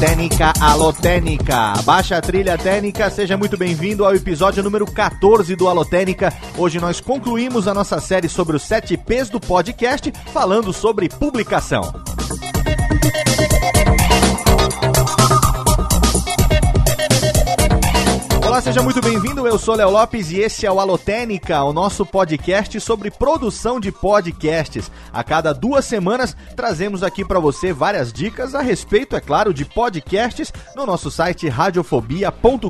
Técnica, alô Técnica, baixa a trilha técnica, seja muito bem-vindo ao episódio número 14 do Alotênica. Hoje nós concluímos a nossa série sobre os 7 P's do podcast, falando sobre publicação. Olá, seja muito bem-vindo. Eu sou Léo Lopes e esse é o Alotênica, o nosso podcast sobre produção de podcasts. A cada duas semanas trazemos aqui para você várias dicas a respeito, é claro, de podcasts no nosso site radiofobia.com.br.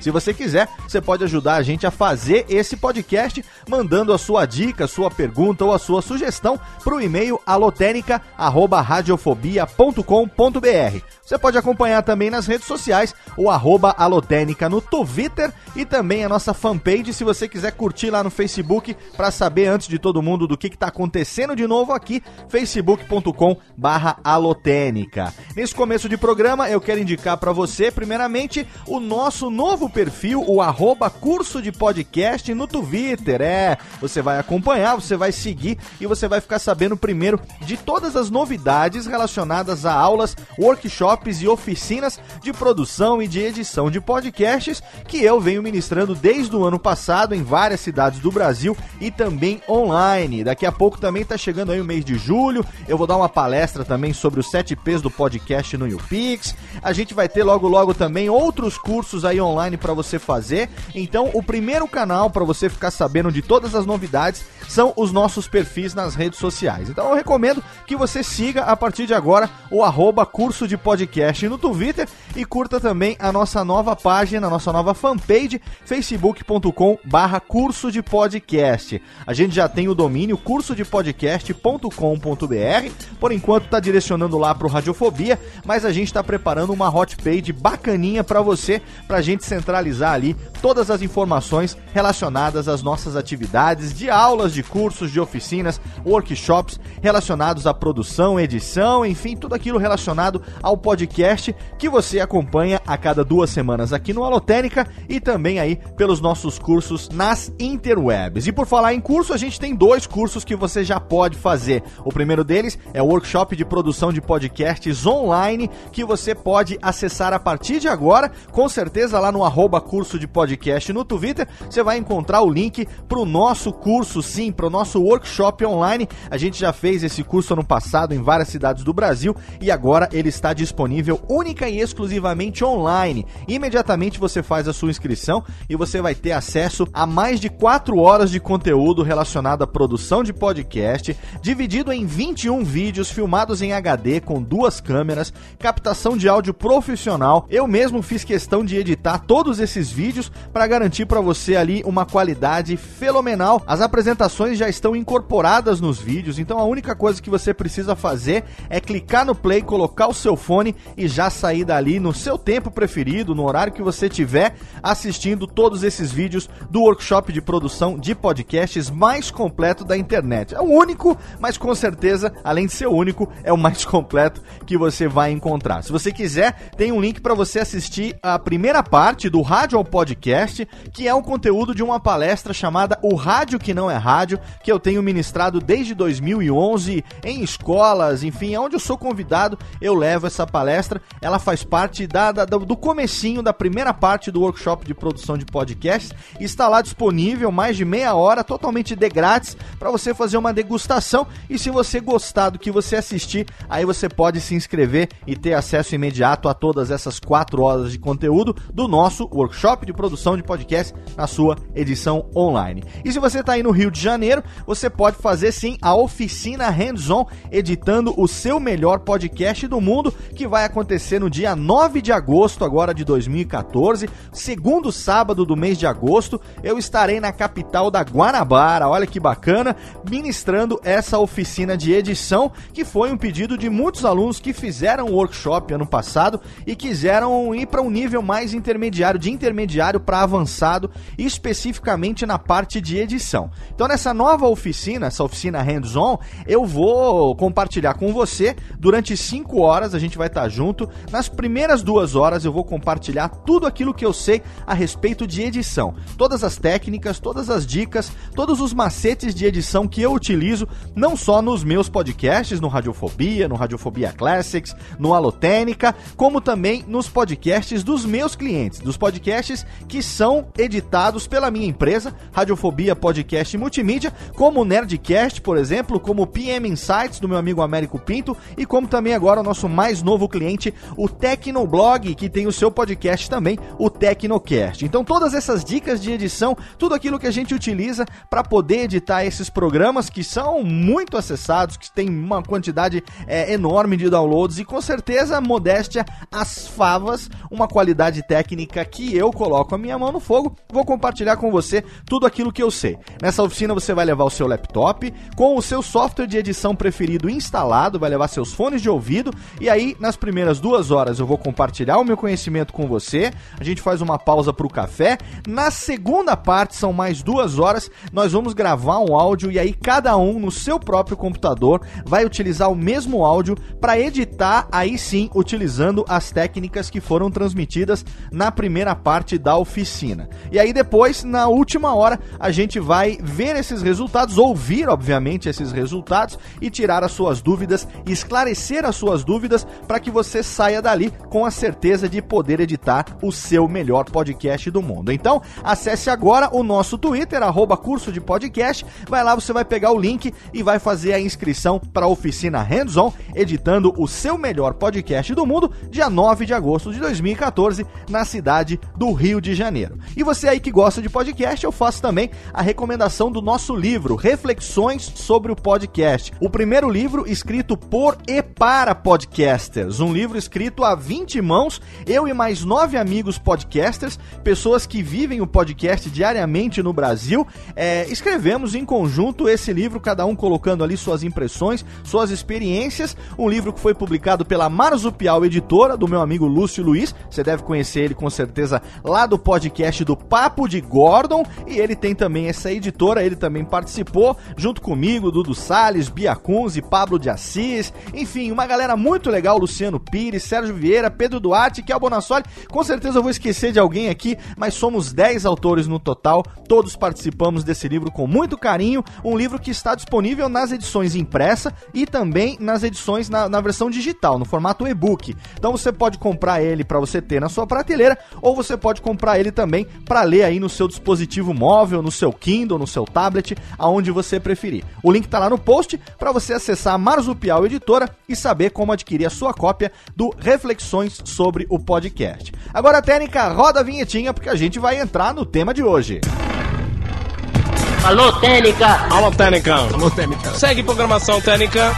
Se você quiser, você pode ajudar a gente a fazer esse podcast mandando a sua dica, sua pergunta ou a sua sugestão para o e-mail alotênica@radiofobia.com.br. Você pode acompanhar também nas redes sociais o arroba Alotênica no Twitter e também a nossa fanpage se você quiser curtir lá no Facebook para saber antes de todo mundo do que está acontecendo de novo aqui, facebook.com barra Alotênica. Nesse começo de programa eu quero indicar para você, primeiramente, o nosso novo perfil, o arroba curso de podcast no Twitter. É, você vai acompanhar, você vai seguir e você vai ficar sabendo primeiro de todas as novidades relacionadas a aulas, workshops e oficinas de produção e de edição de podcasts que eu venho ministrando desde o ano passado em várias cidades do Brasil e também online. Daqui a pouco também está chegando aí o mês de julho. Eu vou dar uma palestra também sobre os 7 P's do podcast no YouPix. A gente vai ter logo logo também outros cursos aí online para você fazer. Então, o primeiro canal para você ficar sabendo de todas as novidades são os nossos perfis nas redes sociais. Então, eu recomendo que você siga a partir de agora o arroba curso de podcast no Twitter e curta também a nossa nova página, a nossa nova fanpage, facebook.com barra curso de podcast. A gente já tem o domínio cursodepodcast.com.br, por enquanto está direcionando lá para o Radiofobia, mas a gente está preparando uma hot page bacaninha para você, para a gente centralizar ali todas as informações relacionadas às nossas atividades de aulas, de cursos, de oficinas, workshops relacionados à produção, edição, enfim, tudo aquilo relacionado ao podcast podcast que você acompanha a cada duas semanas aqui no Alotênica e também aí pelos nossos cursos nas interwebs. E por falar em curso, a gente tem dois cursos que você já pode fazer. O primeiro deles é o workshop de produção de podcasts online que você pode acessar a partir de agora, com certeza lá no arroba curso de podcast no Twitter, você vai encontrar o link para o nosso curso, sim, para o nosso workshop online. A gente já fez esse curso ano passado em várias cidades do Brasil e agora ele está disponível única e exclusivamente online. Imediatamente você faz a sua inscrição e você vai ter acesso a mais de 4 horas de conteúdo relacionado à produção de podcast, dividido em 21 vídeos filmados em HD com duas câmeras, captação de áudio profissional. Eu mesmo fiz questão de editar todos esses vídeos para garantir para você ali uma qualidade fenomenal. As apresentações já estão incorporadas nos vídeos, então a única coisa que você precisa fazer é clicar no play, colocar o seu fone e já sair dali no seu tempo preferido, no horário que você tiver, assistindo todos esses vídeos do workshop de produção de podcasts mais completo da internet. É o único, mas com certeza, além de ser o único, é o mais completo que você vai encontrar. Se você quiser, tem um link para você assistir a primeira parte do Rádio ao Podcast, que é um conteúdo de uma palestra chamada O Rádio que não é rádio, que eu tenho ministrado desde 2011 em escolas, enfim, onde eu sou convidado, eu levo essa palestra ela faz parte da, da, do comecinho da primeira parte do workshop de produção de podcasts. Está lá disponível mais de meia hora, totalmente de grátis, para você fazer uma degustação. E se você gostar do que você assistir, aí você pode se inscrever e ter acesso imediato a todas essas quatro horas de conteúdo do nosso workshop de produção de podcast na sua edição online. E se você está aí no Rio de Janeiro, você pode fazer sim a oficina hands-on editando o seu melhor podcast do mundo, que vai acontecer no dia 9 de agosto agora de 2014 2014. Segundo sábado do mês de agosto, eu estarei na capital da Guanabara. Olha que bacana, ministrando essa oficina de edição, que foi um pedido de muitos alunos que fizeram o workshop ano passado e quiseram ir para um nível mais intermediário, de intermediário para avançado, especificamente na parte de edição. Então, nessa nova oficina, essa oficina hands-on, eu vou compartilhar com você durante 5 horas. A gente vai estar junto. Nas primeiras duas horas, eu vou compartilhar tudo aquilo que eu sei a respeito de edição. Todas as técnicas, todas as dicas, todos os macetes de edição que eu utilizo, não só nos meus podcasts, no Radiofobia, no Radiofobia Classics, no Alotênica, como também nos podcasts dos meus clientes, dos podcasts que são editados pela minha empresa, Radiofobia Podcast Multimídia, como o Nerdcast, por exemplo, como o PM Insights do meu amigo Américo Pinto e como também agora o nosso mais novo cliente, o Tecnoblog, que tem o seu podcast também, o Tecnocast. Então todas essas dicas de edição, tudo aquilo que a gente utiliza para poder editar esses programas que são muito acessados, que tem uma quantidade é, enorme de downloads e com certeza, modéstia, as favas, uma qualidade técnica que eu coloco a minha mão no fogo, vou compartilhar com você tudo aquilo que eu sei. Nessa oficina você vai levar o seu laptop com o seu software de edição preferido instalado, vai levar seus fones de ouvido e aí nas primeiras duas horas eu vou compartilhar o meu conhecimento com você. A gente faz uma pausa para o café. Na segunda parte são mais duas horas. Nós vamos gravar um áudio e aí cada um no seu próprio computador vai utilizar o mesmo áudio para editar aí sim utilizando as técnicas que foram transmitidas na primeira parte da oficina. E aí depois na última hora a gente vai ver esses resultados, ouvir obviamente esses resultados e tirar as suas dúvidas, esclarecer as suas dúvidas para que você saia dali com a certeza de poder editar o seu melhor podcast do mundo. Então, acesse agora o nosso Twitter, arroba curso de podcast. Vai lá, você vai pegar o link e vai fazer a inscrição para a oficina Hands-On, editando o seu melhor podcast do mundo, dia 9 de agosto de 2014, na cidade do Rio de Janeiro. E você aí que gosta de podcast, eu faço também a recomendação do nosso livro, Reflexões sobre o Podcast. O primeiro livro escrito por e para podcasters. Um livro escrito a 20 mãos, eu e mais nove amigos podcasters, pessoas que vivem o podcast diariamente no Brasil, é, escrevemos em conjunto esse livro, cada um colocando ali suas impressões, suas experiências. Um livro que foi publicado pela Marzupial Editora, do meu amigo Lúcio Luiz. Você deve conhecer ele com certeza lá do podcast do Papo de Gordon. E ele tem também essa editora, ele também participou, junto comigo, Dudu Salles, Bia e Pablo de Assis. Enfim, uma galera muito legal, Luciano Pires, Sérgio Vieira, Pedro Duarte, que é o Bonassoli. Com certeza eu vou esquecer de alguém aqui, mas somos 10 autores no total. Todos participamos desse livro com muito carinho. Um livro que está disponível nas edições impressa e também nas edições na, na versão digital, no formato e-book. Então você pode comprar ele para você ter na sua prateleira ou você pode comprar ele também para ler aí no seu dispositivo móvel, no seu Kindle, no seu tablet, aonde você preferir. O link está lá no post para você acessar a Marzupial Editora e saber como adquirir a sua cópia do Reflexões sobre o podcast. Agora, Técnica, roda a vinhetinha porque a gente vai entrar no tema de hoje. Alô, Técnica! Alô, Técnica! Alô, Técnica! Segue programação Técnica!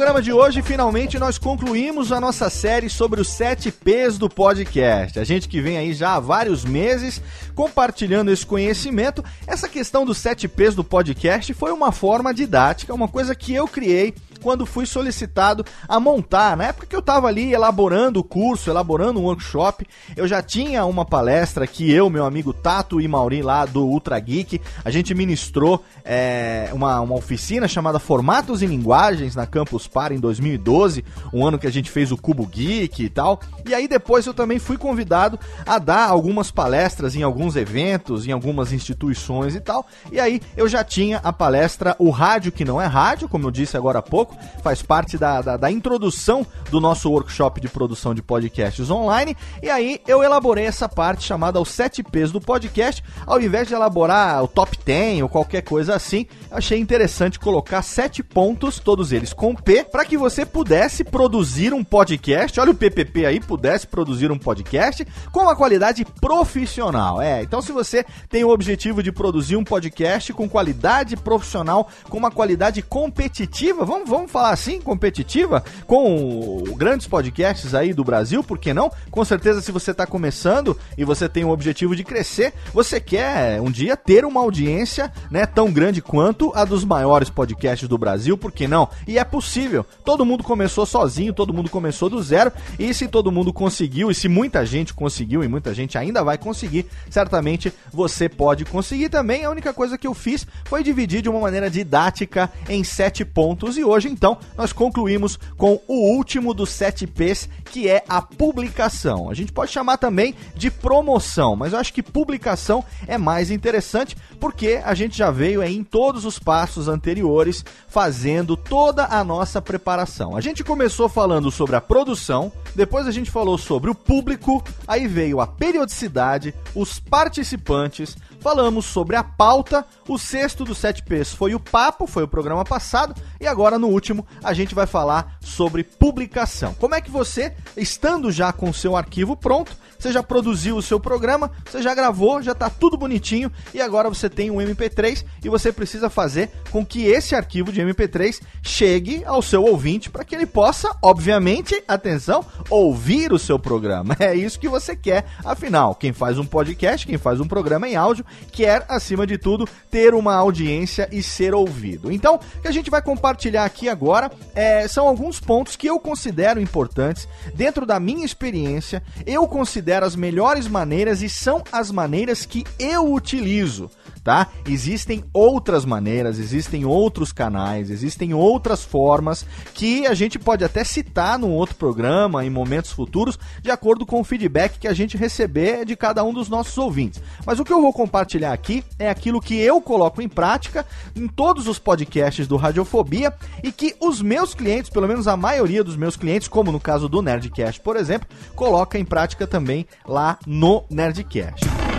Programa de hoje, finalmente, nós concluímos a nossa série sobre os 7 P's do podcast. A gente que vem aí já há vários meses compartilhando esse conhecimento. Essa questão dos 7 P's do podcast foi uma forma didática, uma coisa que eu criei quando fui solicitado a montar. Na época que eu estava ali elaborando o curso, elaborando um workshop, eu já tinha uma palestra que eu, meu amigo Tato e Mauri lá do Ultra Geek, a gente ministrou é, uma, uma oficina chamada Formatos e Linguagens na Campus Par em 2012, um ano que a gente fez o Cubo Geek e tal. E aí depois eu também fui convidado a dar algumas palestras em alguns eventos, em algumas instituições e tal. E aí eu já tinha a palestra O Rádio que não é rádio, como eu disse agora há pouco, faz parte da, da, da introdução do nosso workshop de produção de podcasts online. E aí eu elaborei essa parte chamada os 7 P's do podcast, ao invés de elaborar o top 10 ou qualquer coisa assim, achei interessante colocar sete pontos, todos eles com P, para que você pudesse produzir um podcast. Olha o PPP aí, pudesse produzir um podcast com uma qualidade profissional. É, então se você tem o objetivo de produzir um podcast com qualidade profissional, com uma qualidade competitiva, vamos, vamos vamos falar assim, competitiva, com grandes podcasts aí do Brasil, por que não? Com certeza, se você está começando e você tem o objetivo de crescer, você quer um dia ter uma audiência né, tão grande quanto a dos maiores podcasts do Brasil, por que não? E é possível. Todo mundo começou sozinho, todo mundo começou do zero, e se todo mundo conseguiu, e se muita gente conseguiu, e muita gente ainda vai conseguir, certamente você pode conseguir também. A única coisa que eu fiz foi dividir de uma maneira didática em sete pontos, e hoje então nós concluímos com o último dos sete P's, que é a publicação. A gente pode chamar também de promoção, mas eu acho que publicação é mais interessante porque a gente já veio em todos os passos anteriores fazendo toda a nossa preparação. A gente começou falando sobre a produção, depois a gente falou sobre o público, aí veio a periodicidade, os participantes, falamos sobre a pauta, o sexto dos sete P's foi o papo, foi o programa passado, e agora no último a gente vai falar sobre publicação. Como é que você, estando já com o seu arquivo pronto, você já produziu o seu programa, você já gravou, já está tudo bonitinho e agora você tem um MP3 e você precisa fazer com que esse arquivo de MP3 chegue ao seu ouvinte para que ele possa, obviamente, atenção, ouvir o seu programa. É isso que você quer. Afinal, quem faz um podcast, quem faz um programa em áudio, quer, acima de tudo, ter uma audiência e ser ouvido. Então, o que a gente vai compartilhar aqui agora é, são alguns pontos que eu considero importantes dentro da minha experiência. Eu considero as melhores maneiras e são as maneiras que eu utilizo tá? Existem outras maneiras, existem outros canais, existem outras formas que a gente pode até citar num outro programa, em momentos futuros, de acordo com o feedback que a gente receber de cada um dos nossos ouvintes. Mas o que eu vou compartilhar aqui é aquilo que eu coloco em prática em todos os podcasts do Radiofobia e que os meus clientes, pelo menos a maioria dos meus clientes, como no caso do Nerdcast, por exemplo, coloca em prática também lá no Nerdcast.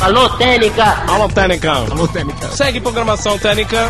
Alô, Técnica! Alô, Técnica! Alô, Técnica! Segue programação Técnica!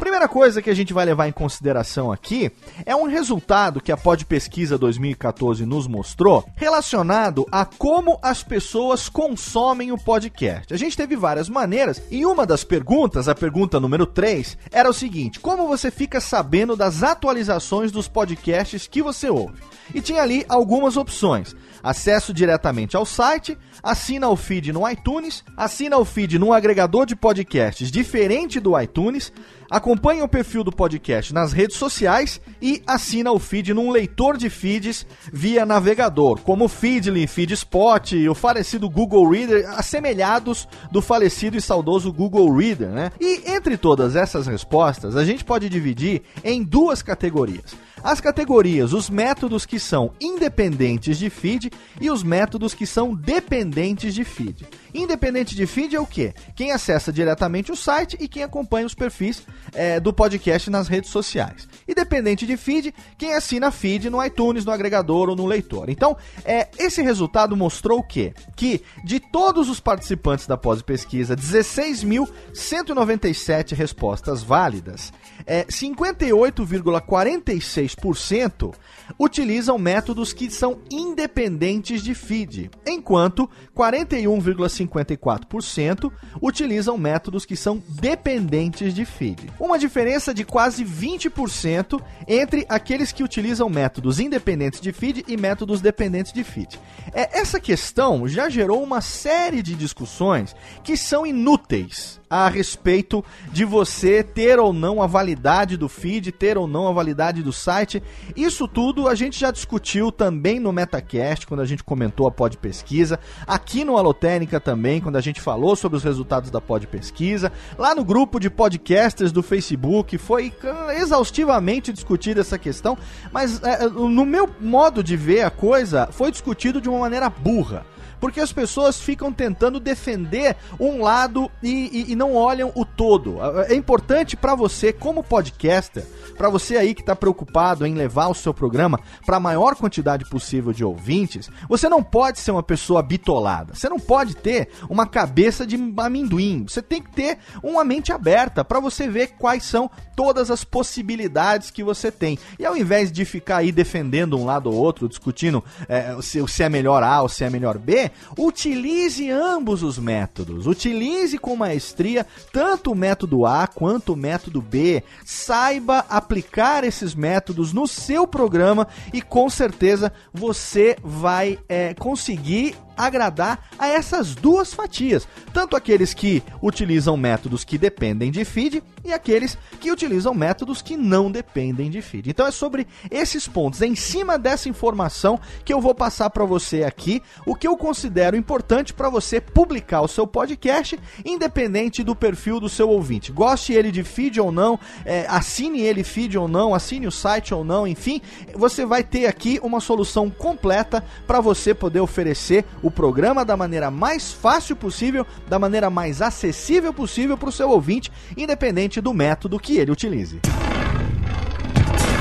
Primeira coisa que a gente vai levar em consideração aqui é um resultado que a Pod Pesquisa 2014 nos mostrou relacionado a como as pessoas consomem o podcast. A gente teve várias maneiras e uma das perguntas, a pergunta número 3, era o seguinte: como você fica sabendo das atualizações dos podcasts que você ouve? E tinha ali algumas opções acesso diretamente ao site, assina o feed no iTunes, assina o feed num agregador de podcasts diferente do iTunes, acompanha o perfil do podcast nas redes sociais e assina o feed num leitor de feeds via navegador, como o Feedly, Feedspot, o falecido Google Reader, assemelhados do falecido e saudoso Google Reader, né? E entre todas essas respostas, a gente pode dividir em duas categorias. As categorias, os métodos que são independentes de feed e os métodos que são dependentes de feed. Independente de feed é o quê? Quem acessa diretamente o site e quem acompanha os perfis é, do podcast nas redes sociais. Independente de feed, quem assina feed no iTunes, no agregador ou no leitor. Então, é, esse resultado mostrou o quê? Que de todos os participantes da pós-pesquisa, 16.197 respostas válidas, é, 58,46% utilizam métodos que são independentes de feed, enquanto 41,54% utilizam métodos que são dependentes de feed. Uma diferença de quase 20% entre aqueles que utilizam métodos independentes de feed e métodos dependentes de feed. É, essa questão já gerou uma série de discussões que são inúteis a respeito de você ter ou não a validade do feed, ter ou não a validade do site. Isso tudo a gente já discutiu também no Metacast, quando a gente comentou a pod pesquisa, aqui no Alotênica também, quando a gente falou sobre os resultados da pod pesquisa, lá no grupo de podcasters do Facebook, foi exaustivamente discutida essa questão, mas é, no meu modo de ver a coisa, foi discutido de uma maneira burra porque as pessoas ficam tentando defender um lado e, e, e não olham o todo. É importante para você, como podcaster, para você aí que está preocupado em levar o seu programa para a maior quantidade possível de ouvintes, você não pode ser uma pessoa bitolada. Você não pode ter uma cabeça de amendoim. Você tem que ter uma mente aberta para você ver quais são todas as possibilidades que você tem. E ao invés de ficar aí defendendo um lado ou outro, discutindo é, se, se é melhor A ou se é melhor B, utilize ambos os métodos. Utilize com maestria tanto o método A quanto o método B. Saiba aplicar esses métodos no seu programa e com certeza você vai é, conseguir agradar a essas duas fatias, tanto aqueles que utilizam métodos que dependem de feed e aqueles que utilizam métodos que não dependem de feed. Então é sobre esses pontos, é em cima dessa informação que eu vou passar para você aqui o que eu considero importante para você publicar o seu podcast, independente do perfil do seu ouvinte. Goste ele de feed ou não, é, assine ele feed ou não, assine o site ou não, enfim, você vai ter aqui uma solução completa para você poder oferecer o o programa da maneira mais fácil possível, da maneira mais acessível possível para o seu ouvinte, independente do método que ele utilize.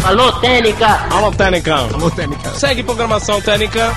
Alô, Técnica! Alô, Técnica! Alô, Técnica! Segue programação Técnica!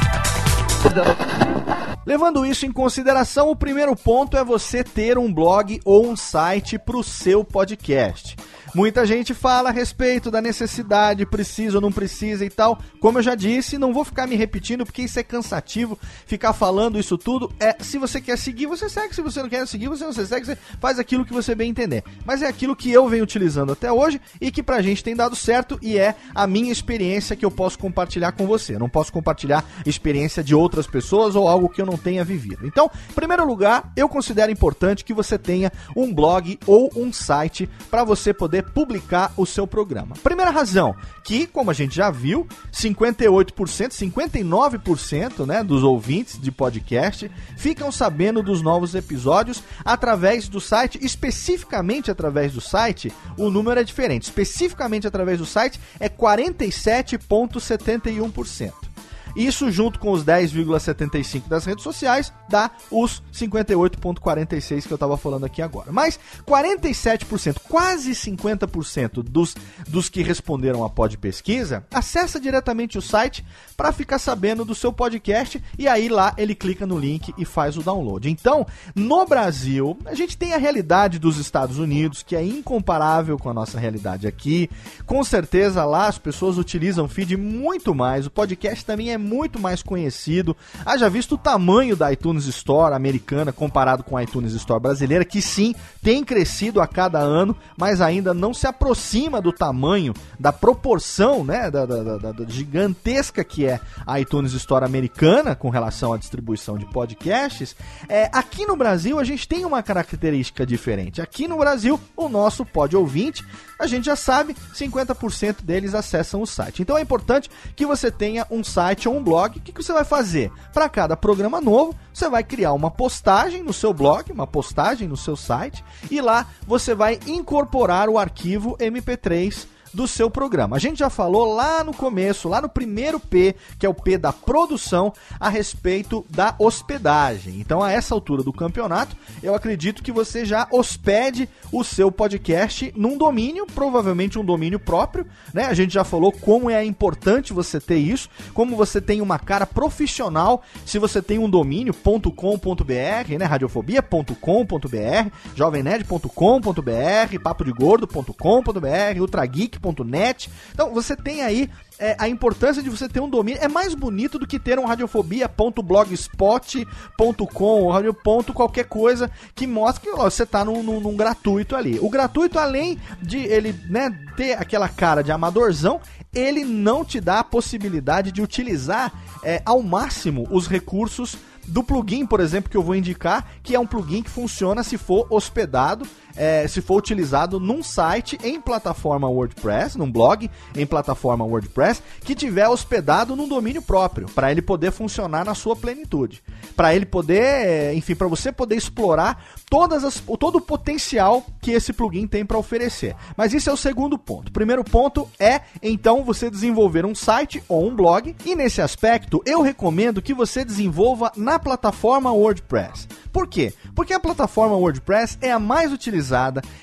Levando isso em consideração, o primeiro ponto é você ter um blog ou um site para o seu podcast. Muita gente fala a respeito da necessidade, precisa ou não precisa e tal. Como eu já disse, não vou ficar me repetindo porque isso é cansativo, ficar falando isso tudo. É, se você quer seguir, você segue. Se você não quer seguir, você não segue, você faz aquilo que você bem entender. Mas é aquilo que eu venho utilizando até hoje e que pra gente tem dado certo e é a minha experiência que eu posso compartilhar com você. Eu não posso compartilhar experiência de outras pessoas ou algo que eu não tenha vivido. Então, em primeiro lugar, eu considero importante que você tenha um blog ou um site para você poder publicar o seu programa. Primeira razão, que, como a gente já viu, 58%, 59% né, dos ouvintes de podcast ficam sabendo dos novos episódios através do site, especificamente através do site, o número é diferente. Especificamente através do site é 47,71%. Isso junto com os 10,75 das redes sociais dá os 58,46 que eu estava falando aqui agora. Mas 47%, quase 50% dos, dos que responderam a pod pesquisa, acessa diretamente o site para ficar sabendo do seu podcast e aí lá ele clica no link e faz o download. Então, no Brasil, a gente tem a realidade dos Estados Unidos, que é incomparável com a nossa realidade aqui. Com certeza lá as pessoas utilizam feed muito mais. O podcast também é muito mais conhecido. Haja visto o tamanho da iTunes Store americana comparado com a iTunes Store brasileira, que sim, tem crescido a cada ano, mas ainda não se aproxima do tamanho, da proporção, né, da, da, da, da gigantesca que é a iTunes Store americana com relação à distribuição de podcasts. É, aqui no Brasil a gente tem uma característica diferente. Aqui no Brasil, o nosso pod ouvinte, a gente já sabe, 50% deles acessam o site. Então é importante que você tenha um site ou um blog. O que, que você vai fazer? Para cada programa novo, você vai criar uma postagem no seu blog, uma postagem no seu site, e lá você vai incorporar o arquivo MP3 do seu programa. A gente já falou lá no começo, lá no primeiro P, que é o P da produção, a respeito da hospedagem. Então, a essa altura do campeonato, eu acredito que você já hospede o seu podcast num domínio, provavelmente um domínio próprio, né? A gente já falou como é importante você ter isso, como você tem uma cara profissional, se você tem um domínio .com.br, né, radiofobia.com.br, jovemnerd.com.br, papodegordo.com.br, ultrageek radiofobia.net. Então você tem aí é, a importância de você ter um domínio. É mais bonito do que ter um radiofobia.blogspot.com, radio. qualquer coisa que mostre que ó, você está num, num, num, gratuito ali. O gratuito, além de ele né, ter aquela cara de amadorzão, ele não te dá a possibilidade de utilizar é, ao máximo os recursos do plugin, por exemplo, que eu vou indicar, que é um plugin que funciona se for hospedado é, se for utilizado num site em plataforma WordPress, num blog em plataforma WordPress, que tiver hospedado num domínio próprio, para ele poder funcionar na sua plenitude. Para ele poder, é, enfim, para você poder explorar todas as, todo o potencial que esse plugin tem para oferecer. Mas isso é o segundo ponto. O primeiro ponto é, então, você desenvolver um site ou um blog, e nesse aspecto eu recomendo que você desenvolva na plataforma WordPress. Por quê? Porque a plataforma WordPress é a mais utilizada,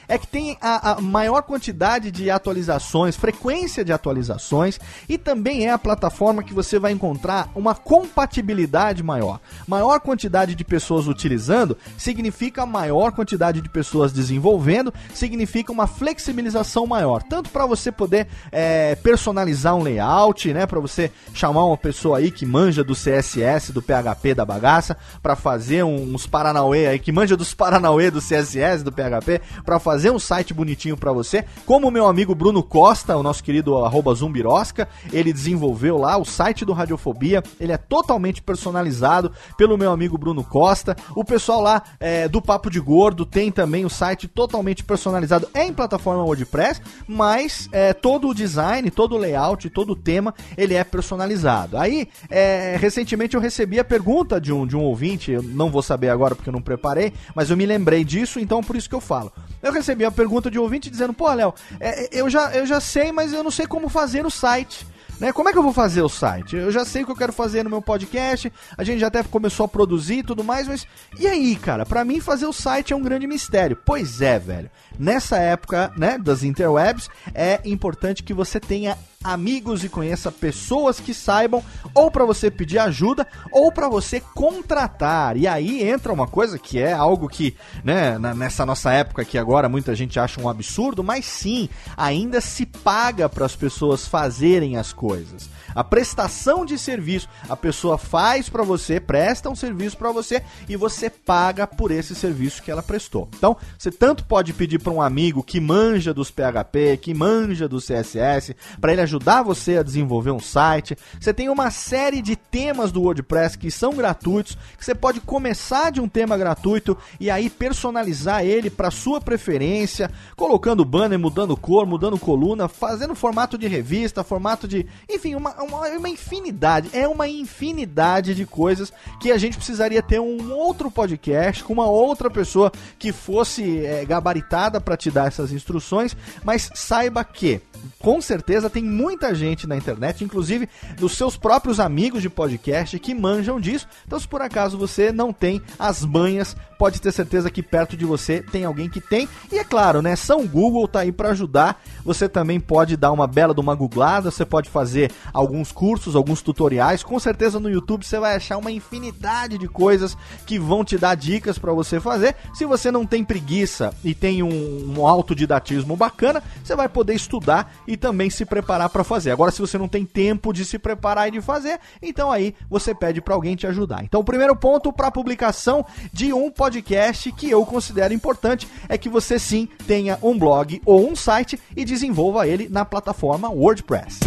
é que tem a, a maior quantidade de atualizações, frequência de atualizações e também é a plataforma que você vai encontrar uma compatibilidade maior. Maior quantidade de pessoas utilizando significa maior quantidade de pessoas desenvolvendo, significa uma flexibilização maior, tanto para você poder é, personalizar um layout, né, para você chamar uma pessoa aí que manja do CSS, do PHP da bagaça, para fazer uns paranauê aí que manja dos paranauê do CSS, do PHP, para fazer um site bonitinho para você, como o meu amigo Bruno Costa, o nosso querido arroba Zumbirosca, ele desenvolveu lá o site do Radiofobia, ele é totalmente personalizado pelo meu amigo Bruno Costa, o pessoal lá é, do Papo de Gordo tem também o site totalmente personalizado, é em plataforma WordPress, mas é, todo o design, todo o layout, todo o tema, ele é personalizado. Aí, é, recentemente eu recebi a pergunta de um, de um ouvinte, eu não vou saber agora porque eu não preparei, mas eu me lembrei disso, então por isso que eu falo. Eu recebi a pergunta de um ouvinte dizendo, pô, Léo, é, eu, já, eu já sei, mas eu não sei como fazer o site. Né? Como é que eu vou fazer o site? Eu já sei o que eu quero fazer no meu podcast, a gente já até começou a produzir e tudo mais, mas e aí, cara? Para mim fazer o site é um grande mistério. Pois é, velho. Nessa época, né, das interwebs, é importante que você tenha amigos e conheça pessoas que saibam ou para você pedir ajuda ou para você contratar. E aí entra uma coisa que é algo que, né, nessa nossa época que agora muita gente acha um absurdo, mas sim, ainda se paga para as pessoas fazerem as coisas. A prestação de serviço, a pessoa faz para você, presta um serviço para você e você paga por esse serviço que ela prestou. Então, você tanto pode pedir para um amigo que manja dos PHP, que manja do CSS, para ele ajudar você a desenvolver um site. Você tem uma série de temas do WordPress que são gratuitos, que você pode começar de um tema gratuito e aí personalizar ele para sua preferência, colocando banner, mudando cor, mudando coluna, fazendo formato de revista, formato de, enfim, uma, uma, uma infinidade, é uma infinidade de coisas que a gente precisaria ter um outro podcast com uma outra pessoa que fosse é, gabaritada para te dar essas instruções, mas saiba que com certeza tem muita gente na internet, inclusive dos seus próprios amigos de podcast, que manjam disso. Então, se por acaso você não tem as manhas, pode ter certeza que perto de você tem alguém que tem. E é claro, né? São Google tá aí para ajudar. Você também pode dar uma bela de uma googlada, você pode fazer alguns cursos, alguns tutoriais. Com certeza no YouTube você vai achar uma infinidade de coisas que vão te dar dicas para você fazer. Se você não tem preguiça e tem um, um autodidatismo bacana, você vai poder estudar e também se preparar para fazer. Agora, se você não tem tempo de se preparar e de fazer, então aí você pede para alguém te ajudar. Então, o primeiro ponto para publicação de um podcast que eu considero importante é que você sim tenha um blog ou um site e desenvolva ele na plataforma WordPress.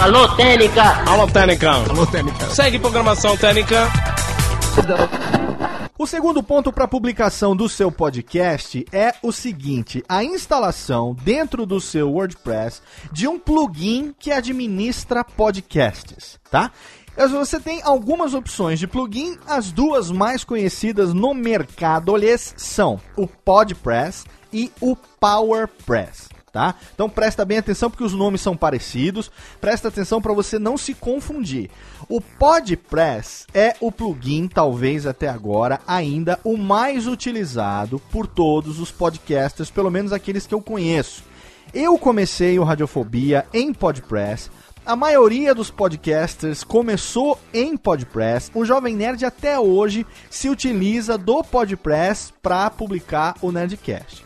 Alô, Técnica! Alô, Técnica! Alô, Técnica! Segue programação Técnica! O segundo ponto para publicação do seu podcast é o seguinte: a instalação dentro do seu WordPress de um plugin que administra podcasts, tá? Você tem algumas opções de plugin, as duas mais conhecidas no mercado são o PodPress e o PowerPress tá? Então presta bem atenção porque os nomes são parecidos. Presta atenção para você não se confundir. O PodPress é o plugin, talvez até agora, ainda o mais utilizado por todos os podcasters, pelo menos aqueles que eu conheço. Eu comecei o Radiofobia em PodPress. A maioria dos podcasters começou em Podpress. O Jovem Nerd até hoje se utiliza do Podpress para publicar o Nerdcast.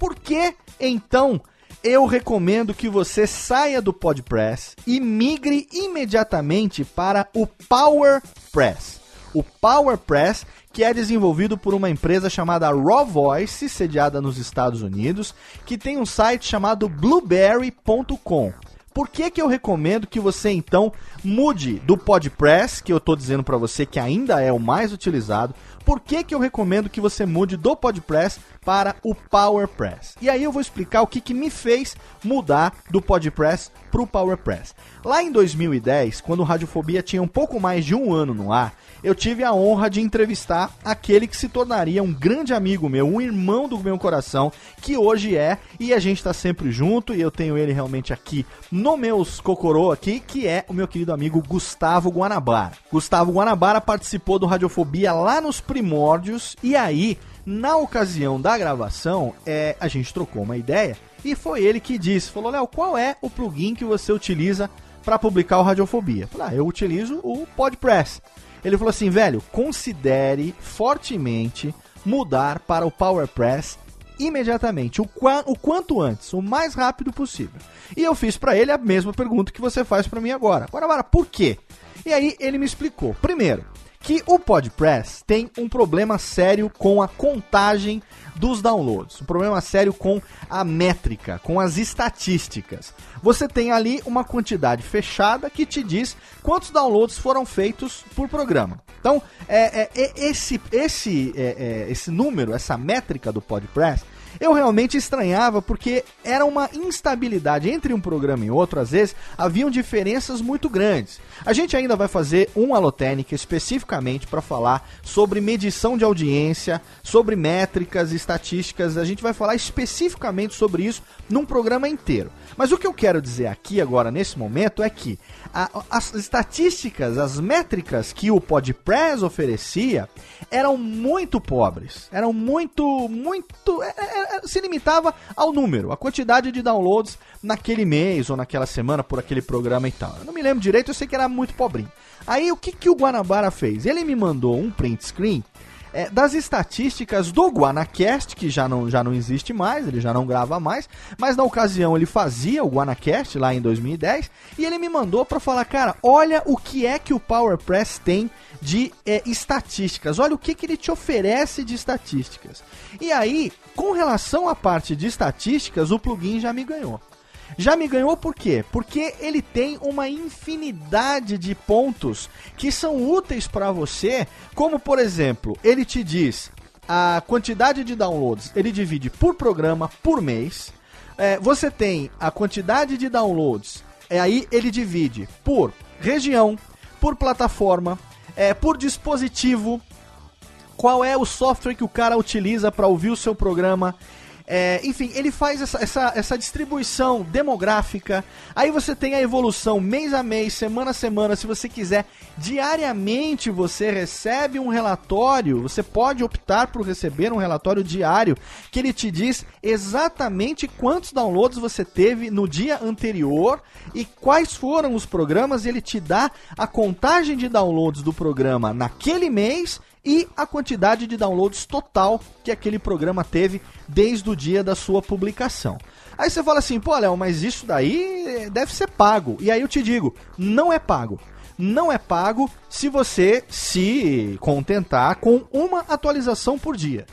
Por que então eu recomendo que você saia do PodPress e migre imediatamente para o PowerPress. O PowerPress, que é desenvolvido por uma empresa chamada Raw Voice, sediada nos Estados Unidos, que tem um site chamado blueberry.com. Por que, que eu recomendo que você então mude do PodPress, que eu estou dizendo para você que ainda é o mais utilizado, por que, que eu recomendo que você mude do PodPress para o PowerPress. E aí eu vou explicar o que, que me fez mudar do PodPress para o PowerPress. Lá em 2010, quando o Radiofobia tinha um pouco mais de um ano no ar, eu tive a honra de entrevistar aquele que se tornaria um grande amigo meu, um irmão do meu coração, que hoje é, e a gente tá sempre junto, e eu tenho ele realmente aqui no meus cocorô aqui, que é o meu querido amigo Gustavo Guanabara. Gustavo Guanabara participou do Radiofobia lá nos primórdios, e aí, na ocasião da gravação, é, a gente trocou uma ideia, e foi ele que disse, falou, Léo, qual é o plugin que você utiliza para publicar o Radiofobia? Falei, ah, eu utilizo o PodPress. Ele falou assim, velho, considere fortemente mudar para o PowerPress imediatamente, o, qua o quanto antes, o mais rápido possível. E eu fiz para ele a mesma pergunta que você faz para mim agora. Agora, agora, por quê? E aí ele me explicou. Primeiro, que o PodPress tem um problema sério com a contagem dos downloads. Um problema sério com a métrica, com as estatísticas. Você tem ali uma quantidade fechada que te diz quantos downloads foram feitos por programa. Então, é, é, é esse, esse, é, é, esse número, essa métrica do PodPress, eu realmente estranhava porque era uma instabilidade entre um programa e outro, às vezes haviam diferenças muito grandes. A gente ainda vai fazer um Alotênica especificamente para falar sobre medição de audiência, sobre métricas, estatísticas, a gente vai falar especificamente sobre isso num programa inteiro. Mas o que eu quero dizer aqui agora nesse momento é que a, as estatísticas, as métricas que o Podpress oferecia eram muito pobres, eram muito, muito, é, é, é, se limitava ao número, a quantidade de downloads naquele mês ou naquela semana por aquele programa e tal. Eu não me lembro direito, eu sei que era muito pobrinho. Aí o que, que o Guanabara fez? Ele me mandou um print screen é, das estatísticas do Guanacast, que já não, já não existe mais, ele já não grava mais, mas na ocasião ele fazia o Guanacast lá em 2010 e ele me mandou para falar, cara, olha o que é que o PowerPress tem de é, estatísticas, olha o que, que ele te oferece de estatísticas. E aí, com relação à parte de estatísticas, o plugin já me ganhou. Já me ganhou por quê? Porque ele tem uma infinidade de pontos que são úteis para você, como por exemplo, ele te diz a quantidade de downloads, ele divide por programa, por mês. É, você tem a quantidade de downloads, é, aí ele divide por região, por plataforma, é, por dispositivo, qual é o software que o cara utiliza para ouvir o seu programa. É, enfim, ele faz essa, essa, essa, distribuição demográfica. Aí você tem a evolução mês a mês, semana a semana. Se você quiser, diariamente você recebe um relatório. Você pode optar por receber um relatório diário que ele te diz exatamente quantos downloads você teve no dia anterior e quais foram os programas. Ele te dá a contagem de downloads do programa naquele mês e a quantidade de downloads total que aquele programa teve desde o dia da sua publicação. Aí você fala assim, pô, Léo, mas isso daí deve ser pago. E aí eu te digo, não é pago. Não é pago se você se contentar com uma atualização por dia.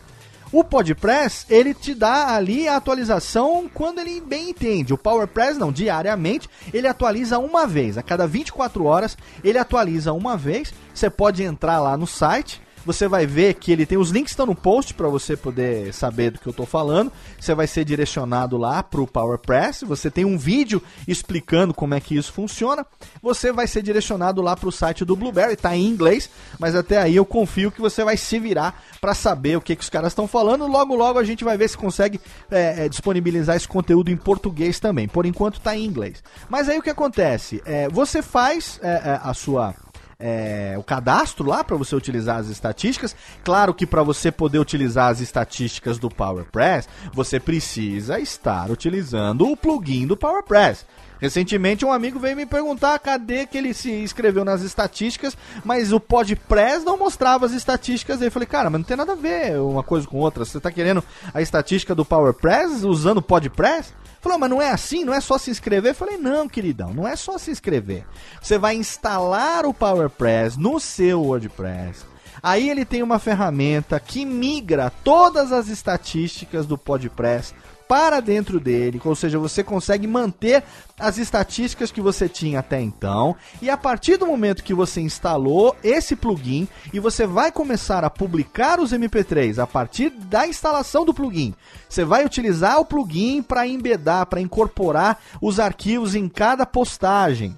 O PodPress, ele te dá ali a atualização quando ele bem entende. O PowerPress não, diariamente, ele atualiza uma vez. A cada 24 horas, ele atualiza uma vez. Você pode entrar lá no site, você vai ver que ele tem os links estão no post para você poder saber do que eu estou falando. Você vai ser direcionado lá para o PowerPress. Você tem um vídeo explicando como é que isso funciona. Você vai ser direcionado lá para o site do Blueberry. Está em inglês, mas até aí eu confio que você vai se virar para saber o que, que os caras estão falando. Logo, logo a gente vai ver se consegue é, é, disponibilizar esse conteúdo em português também. Por enquanto está em inglês. Mas aí o que acontece? É, você faz é, é, a sua é, o cadastro lá para você utilizar as estatísticas. Claro que para você poder utilizar as estatísticas do PowerPress, você precisa estar utilizando o plugin do PowerPress. Recentemente um amigo veio me perguntar cadê que ele se inscreveu nas estatísticas, mas o PodPress não mostrava as estatísticas. Eu falei, cara, mas não tem nada a ver uma coisa com outra. Você está querendo a estatística do PowerPress usando o PodPress? Falou, mas não é assim? Não é só se inscrever? Eu falei, não, queridão, não é só se inscrever. Você vai instalar o PowerPress no seu WordPress. Aí ele tem uma ferramenta que migra todas as estatísticas do PodPress para dentro dele, ou seja, você consegue manter as estatísticas que você tinha até então, e a partir do momento que você instalou esse plugin e você vai começar a publicar os MP3 a partir da instalação do plugin, você vai utilizar o plugin para embedar, para incorporar os arquivos em cada postagem.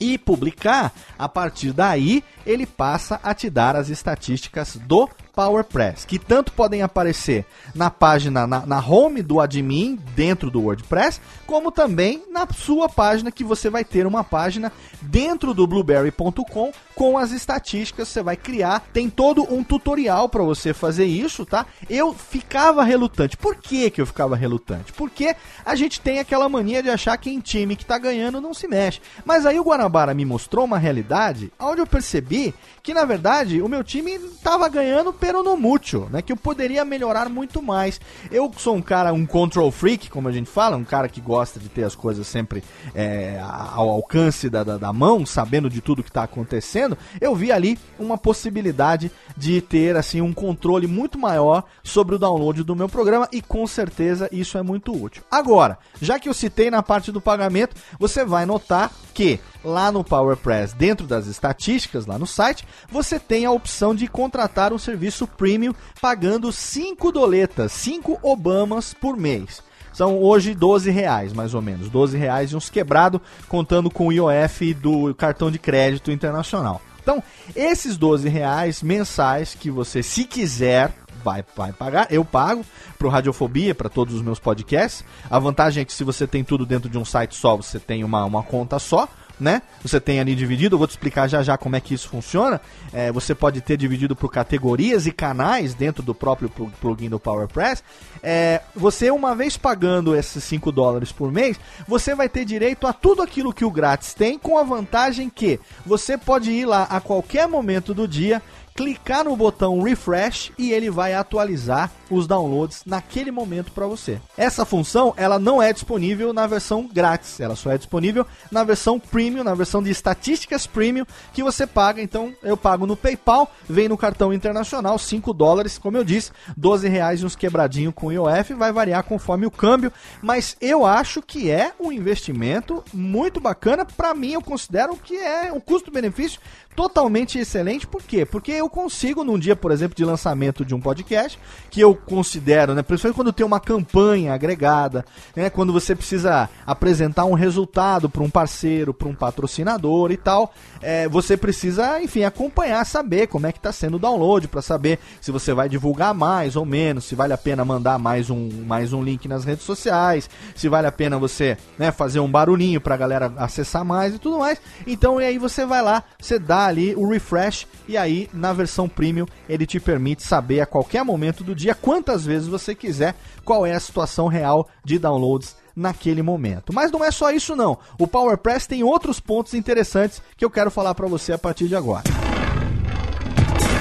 E publicar, a partir daí ele passa a te dar as estatísticas do PowerPress, que tanto podem aparecer na página, na, na home do admin dentro do WordPress, como também na sua página, que você vai ter uma página dentro do blueberry.com com as estatísticas você vai criar. Tem todo um tutorial para você fazer isso, tá? Eu ficava relutante. Por que, que eu ficava relutante? Porque a gente tem aquela mania de achar que em time que tá ganhando não se mexe. Mas aí o Guanabara me mostrou uma realidade onde eu percebi que na verdade o meu time tava ganhando pero no mútil, né? Que eu poderia melhorar muito mais. Eu sou um cara, um control freak, como a gente fala, um cara que gosta de ter as coisas sempre é, ao alcance da, da, da mão, sabendo de tudo que está acontecendo. Eu vi ali uma possibilidade de ter assim um controle muito maior sobre o download do meu programa e com certeza isso é muito útil. Agora, já que eu citei na parte do pagamento, você vai notar que lá no PowerPress, dentro das estatísticas lá no site, você tem a opção de contratar um serviço premium pagando 5 doletas, 5 Obamas por mês. São hoje 12 reais, mais ou menos. 12 reais e uns quebrado, contando com o IOF do cartão de crédito internacional. Então, esses 12 reais mensais que você, se quiser, vai, vai pagar. Eu pago pro Radiofobia, para todos os meus podcasts. A vantagem é que se você tem tudo dentro de um site só, você tem uma, uma conta só né? Você tem ali dividido, eu vou te explicar já já como é que isso funciona. É, você pode ter dividido por categorias e canais dentro do próprio plugin do PowerPress. É, você, uma vez pagando esses 5 dólares por mês, você vai ter direito a tudo aquilo que o grátis tem, com a vantagem que você pode ir lá a qualquer momento do dia clicar no botão refresh e ele vai atualizar os downloads naquele momento para você. Essa função ela não é disponível na versão grátis, ela só é disponível na versão premium, na versão de estatísticas premium que você paga. Então eu pago no PayPal, vem no cartão internacional 5 dólares, como eu disse, 12 reais e uns quebradinho com IOF, vai variar conforme o câmbio, mas eu acho que é um investimento muito bacana. Para mim eu considero que é um custo-benefício totalmente excelente. Por quê? Porque eu consigo, num dia, por exemplo, de lançamento de um podcast, que eu considero, né, principalmente quando tem uma campanha agregada, né, quando você precisa apresentar um resultado para um parceiro, para um patrocinador e tal, é, você precisa, enfim, acompanhar, saber como é que está sendo o download, para saber se você vai divulgar mais ou menos, se vale a pena mandar mais um, mais um link nas redes sociais, se vale a pena você né, fazer um barulhinho para a galera acessar mais e tudo mais. Então, e aí você vai lá, você dá ali o refresh e aí na versão premium ele te permite saber a qualquer momento do dia quantas vezes você quiser qual é a situação real de downloads naquele momento. Mas não é só isso não. O PowerPress tem outros pontos interessantes que eu quero falar para você a partir de agora.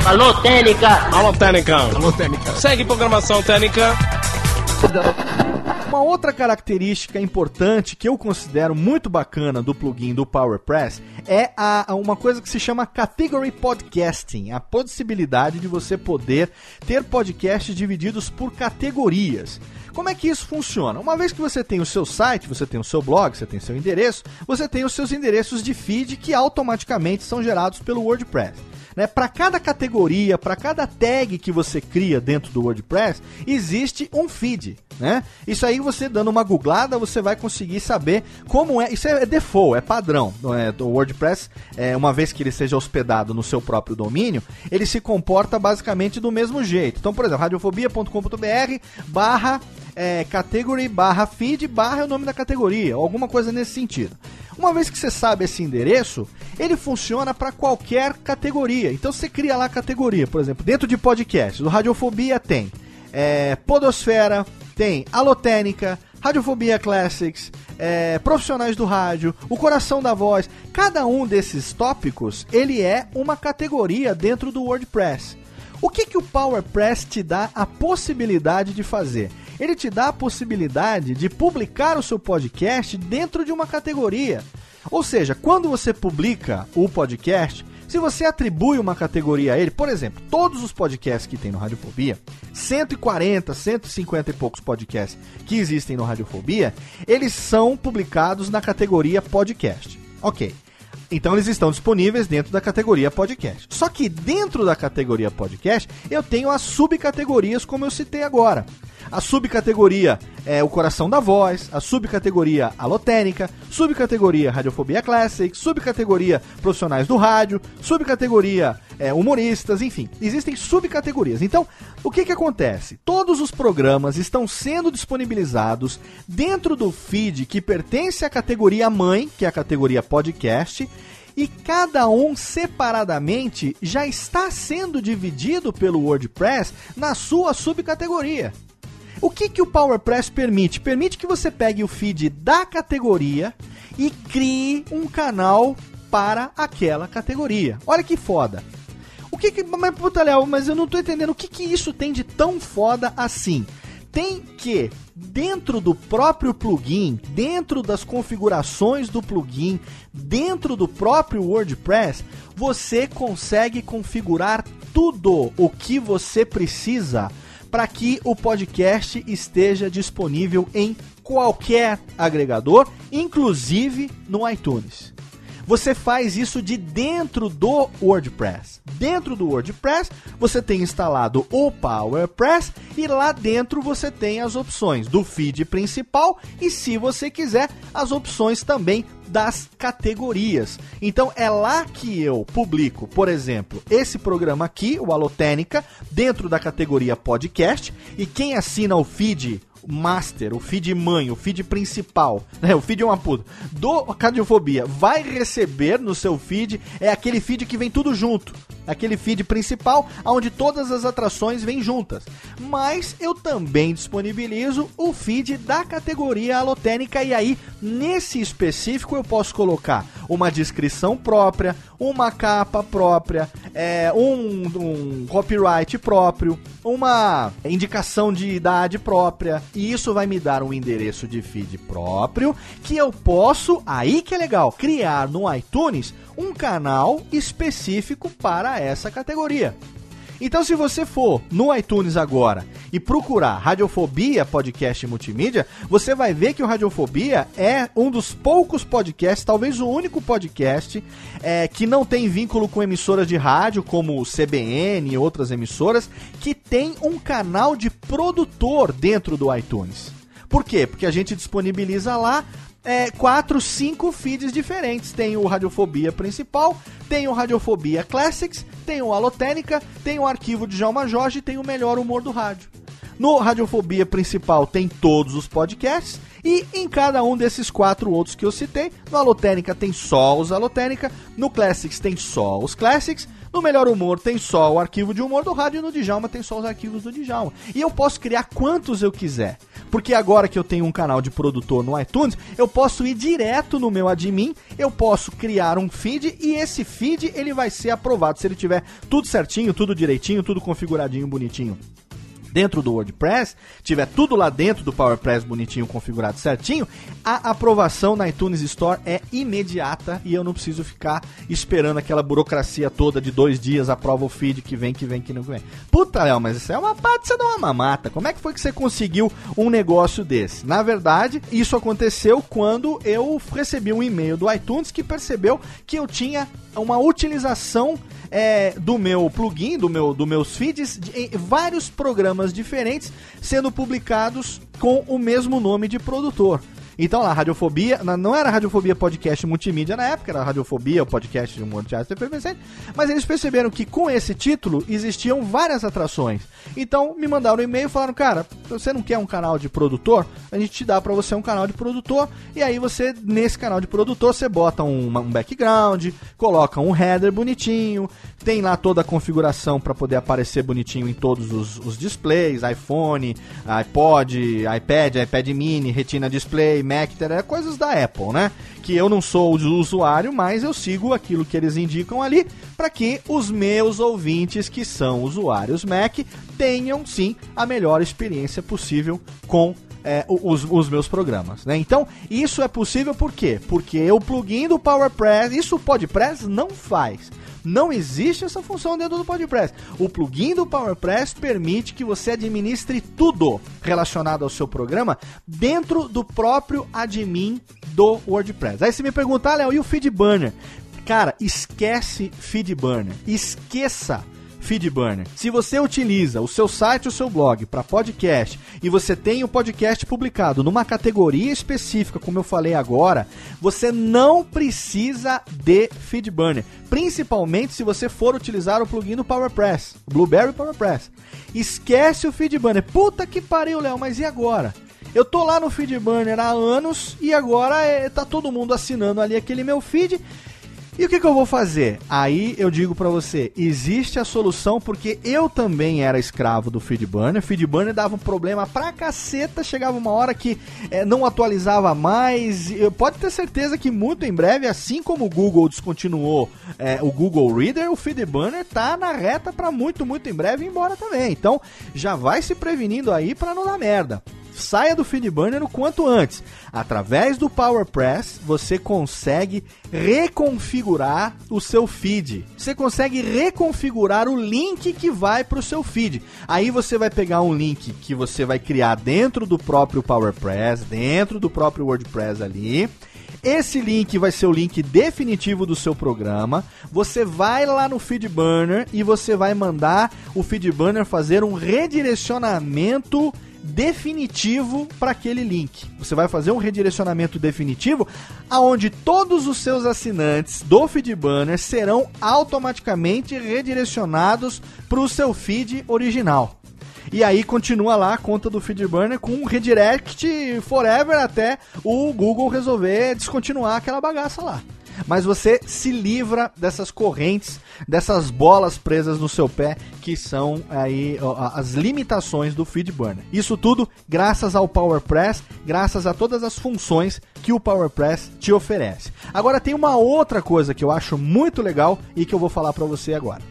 Alô, Técnica! Alô, Técnica! Alô, Técnica! Segue programação Técnica! Uma outra característica importante que eu considero muito bacana do plugin do PowerPress é a, uma coisa que se chama Category Podcasting, a possibilidade de você poder ter podcasts divididos por categorias. Como é que isso funciona? Uma vez que você tem o seu site, você tem o seu blog, você tem seu endereço, você tem os seus endereços de feed que automaticamente são gerados pelo WordPress. Né? Para cada categoria, para cada tag que você cria dentro do WordPress, existe um feed. Né? Isso aí você dando uma googlada, você vai conseguir saber como é. Isso é default, é padrão. É, o WordPress, é, uma vez que ele seja hospedado no seu próprio domínio, ele se comporta basicamente do mesmo jeito. Então, por exemplo, radiofobia.com.br barra é, category barra feed barra é o nome da categoria, alguma coisa nesse sentido. Uma vez que você sabe esse endereço, ele funciona para qualquer categoria. Então você cria lá a categoria, por exemplo, dentro de podcast, do Radiofobia tem é, Podosfera, tem Alotênica, Radiofobia Classics, é, profissionais do rádio, o coração da voz. Cada um desses tópicos ele é uma categoria dentro do WordPress. O que, que o PowerPress te dá a possibilidade de fazer? Ele te dá a possibilidade de publicar o seu podcast dentro de uma categoria. Ou seja, quando você publica o podcast, Se você atribui uma categoria a ele, por exemplo, todos os podcasts que tem no Radiofobia, 140, 150 e poucos podcasts que existem no Radiofobia, eles são publicados na categoria podcast. Ok. Então eles estão disponíveis dentro da categoria podcast. Só que dentro da categoria podcast, eu tenho as subcategorias como eu citei agora. A subcategoria é o coração da voz, a subcategoria alotênica, subcategoria radiofobia classic, subcategoria profissionais do rádio, subcategoria é, humoristas, enfim, existem subcategorias. Então, o que que acontece? Todos os programas estão sendo disponibilizados dentro do feed que pertence à categoria mãe, que é a categoria podcast, e cada um separadamente já está sendo dividido pelo WordPress na sua subcategoria. O que, que o PowerPress permite? Permite que você pegue o feed da categoria e crie um canal para aquela categoria. Olha que foda. O que que. Mas, puta, Léo, mas eu não tô entendendo. O que que isso tem de tão foda assim? Tem que, dentro do próprio plugin, dentro das configurações do plugin, dentro do próprio WordPress, você consegue configurar tudo o que você precisa para que o podcast esteja disponível em qualquer agregador, inclusive no iTunes. Você faz isso de dentro do WordPress. Dentro do WordPress, você tem instalado o PowerPress e lá dentro você tem as opções do feed principal e, se você quiser, as opções também das categorias. Então é lá que eu publico, por exemplo, esse programa aqui, o Alotênica, dentro da categoria podcast, e quem assina o feed master, o feed mãe, o feed principal, né? O feed é uma puta. Do Cardiofobia vai receber no seu feed é aquele feed que vem tudo junto. Aquele feed principal onde todas as atrações vêm juntas. Mas eu também disponibilizo o feed da categoria alotênica e aí nesse específico eu posso colocar uma descrição própria, uma capa própria, é, um, um copyright próprio, uma indicação de idade própria, e isso vai me dar um endereço de feed próprio que eu posso, aí que é legal, criar no iTunes um canal específico para essa categoria. Então, se você for no iTunes agora e procurar Radiofobia Podcast Multimídia, você vai ver que o Radiofobia é um dos poucos podcasts, talvez o único podcast, é, que não tem vínculo com emissoras de rádio, como o CBN e outras emissoras, que tem um canal de produtor dentro do iTunes. Por quê? Porque a gente disponibiliza lá é, quatro, cinco feeds diferentes. Tem o Radiofobia principal, tem o Radiofobia Classics, tem o Alotênica, tem o arquivo de Jalma Jorge tem o Melhor Humor do Rádio. No Radiofobia principal tem todos os podcasts e em cada um desses quatro outros que eu citei, no Alotênica tem só os Alotênica, no Classics tem só os Classics, no Melhor Humor tem só o arquivo de humor do rádio e no Djalma tem só os arquivos do Djalma. E eu posso criar quantos eu quiser. Porque agora que eu tenho um canal de produtor no iTunes, eu posso ir direto no meu admin, eu posso criar um feed e esse feed ele vai ser aprovado se ele tiver tudo certinho, tudo direitinho, tudo configuradinho, bonitinho dentro do WordPress, tiver tudo lá dentro do PowerPress bonitinho, configurado certinho, a aprovação na iTunes Store é imediata e eu não preciso ficar esperando aquela burocracia toda de dois dias, aprova o feed que vem, que vem, que não vem. Puta, Léo, mas isso é uma você dá uma mamata. Como é que foi que você conseguiu um negócio desse? Na verdade, isso aconteceu quando eu recebi um e-mail do iTunes que percebeu que eu tinha uma utilização é, do meu plugin, do meu, do meus feeds, de, vários programas diferentes sendo publicados com o mesmo nome de produtor. Então lá, Radiofobia, não era Radiofobia Podcast Multimídia na época, era Radiofobia, o podcast de humor teatro efervescente, mas eles perceberam que com esse título existiam várias atrações. Então me mandaram um e-mail e falaram, cara, você não quer um canal de produtor? A gente te dá para você um canal de produtor, e aí você, nesse canal de produtor, você bota um, um background, coloca um header bonitinho, tem lá toda a configuração para poder aparecer bonitinho em todos os, os displays, iPhone, iPod, iPad, iPad mini, Retina Display, Mac, é coisas da Apple, né? Que eu não sou o usuário, mas eu sigo aquilo que eles indicam ali para que os meus ouvintes que são usuários Mac tenham sim a melhor experiência possível com é, os, os, meus programas, né? Então, isso é possível por quê? Porque o plugin do PowerPress, isso o PodPress não faz. Não existe essa função dentro do PodPress. O plugin do PowerPress permite que você administre tudo relacionado ao seu programa dentro do próprio admin do WordPress. Aí você me pergunta, ah, Léo, e o FeedBurner? Cara, esquece FeedBurner. Esqueça FeedBurner. Se você utiliza o seu site ou seu blog para podcast e você tem o podcast publicado numa categoria específica, como eu falei agora, você não precisa de FeedBurner, principalmente se você for utilizar o plugin do PowerPress, Blueberry PowerPress. Esquece o FeedBurner. Puta que pariu, Léo, mas e agora? Eu tô lá no FeedBurner há anos e agora é, tá todo mundo assinando ali aquele meu feed e o que, que eu vou fazer? Aí eu digo para você, existe a solução porque eu também era escravo do Feedburner. Feedburner dava um problema pra caceta, chegava uma hora que é, não atualizava mais. Pode ter certeza que muito em breve, assim como o Google descontinuou é, o Google Reader, o Feedburner tá na reta para muito, muito em breve ir embora também. Então já vai se prevenindo aí para não dar merda saia do Feedburner o quanto antes. Através do PowerPress, você consegue reconfigurar o seu feed. Você consegue reconfigurar o link que vai para o seu feed. Aí você vai pegar um link que você vai criar dentro do próprio PowerPress, dentro do próprio WordPress ali. Esse link vai ser o link definitivo do seu programa. Você vai lá no Feedburner e você vai mandar o Feedburner fazer um redirecionamento definitivo para aquele link. Você vai fazer um redirecionamento definitivo aonde todos os seus assinantes do feed banner serão automaticamente redirecionados para o seu feed original. E aí continua lá a conta do Feedburner com um redirect forever até o Google resolver descontinuar aquela bagaça lá mas você se livra dessas correntes, dessas bolas presas no seu pé, que são aí as limitações do FeedBurner. Isso tudo graças ao PowerPress, graças a todas as funções que o PowerPress te oferece. Agora tem uma outra coisa que eu acho muito legal e que eu vou falar para você agora.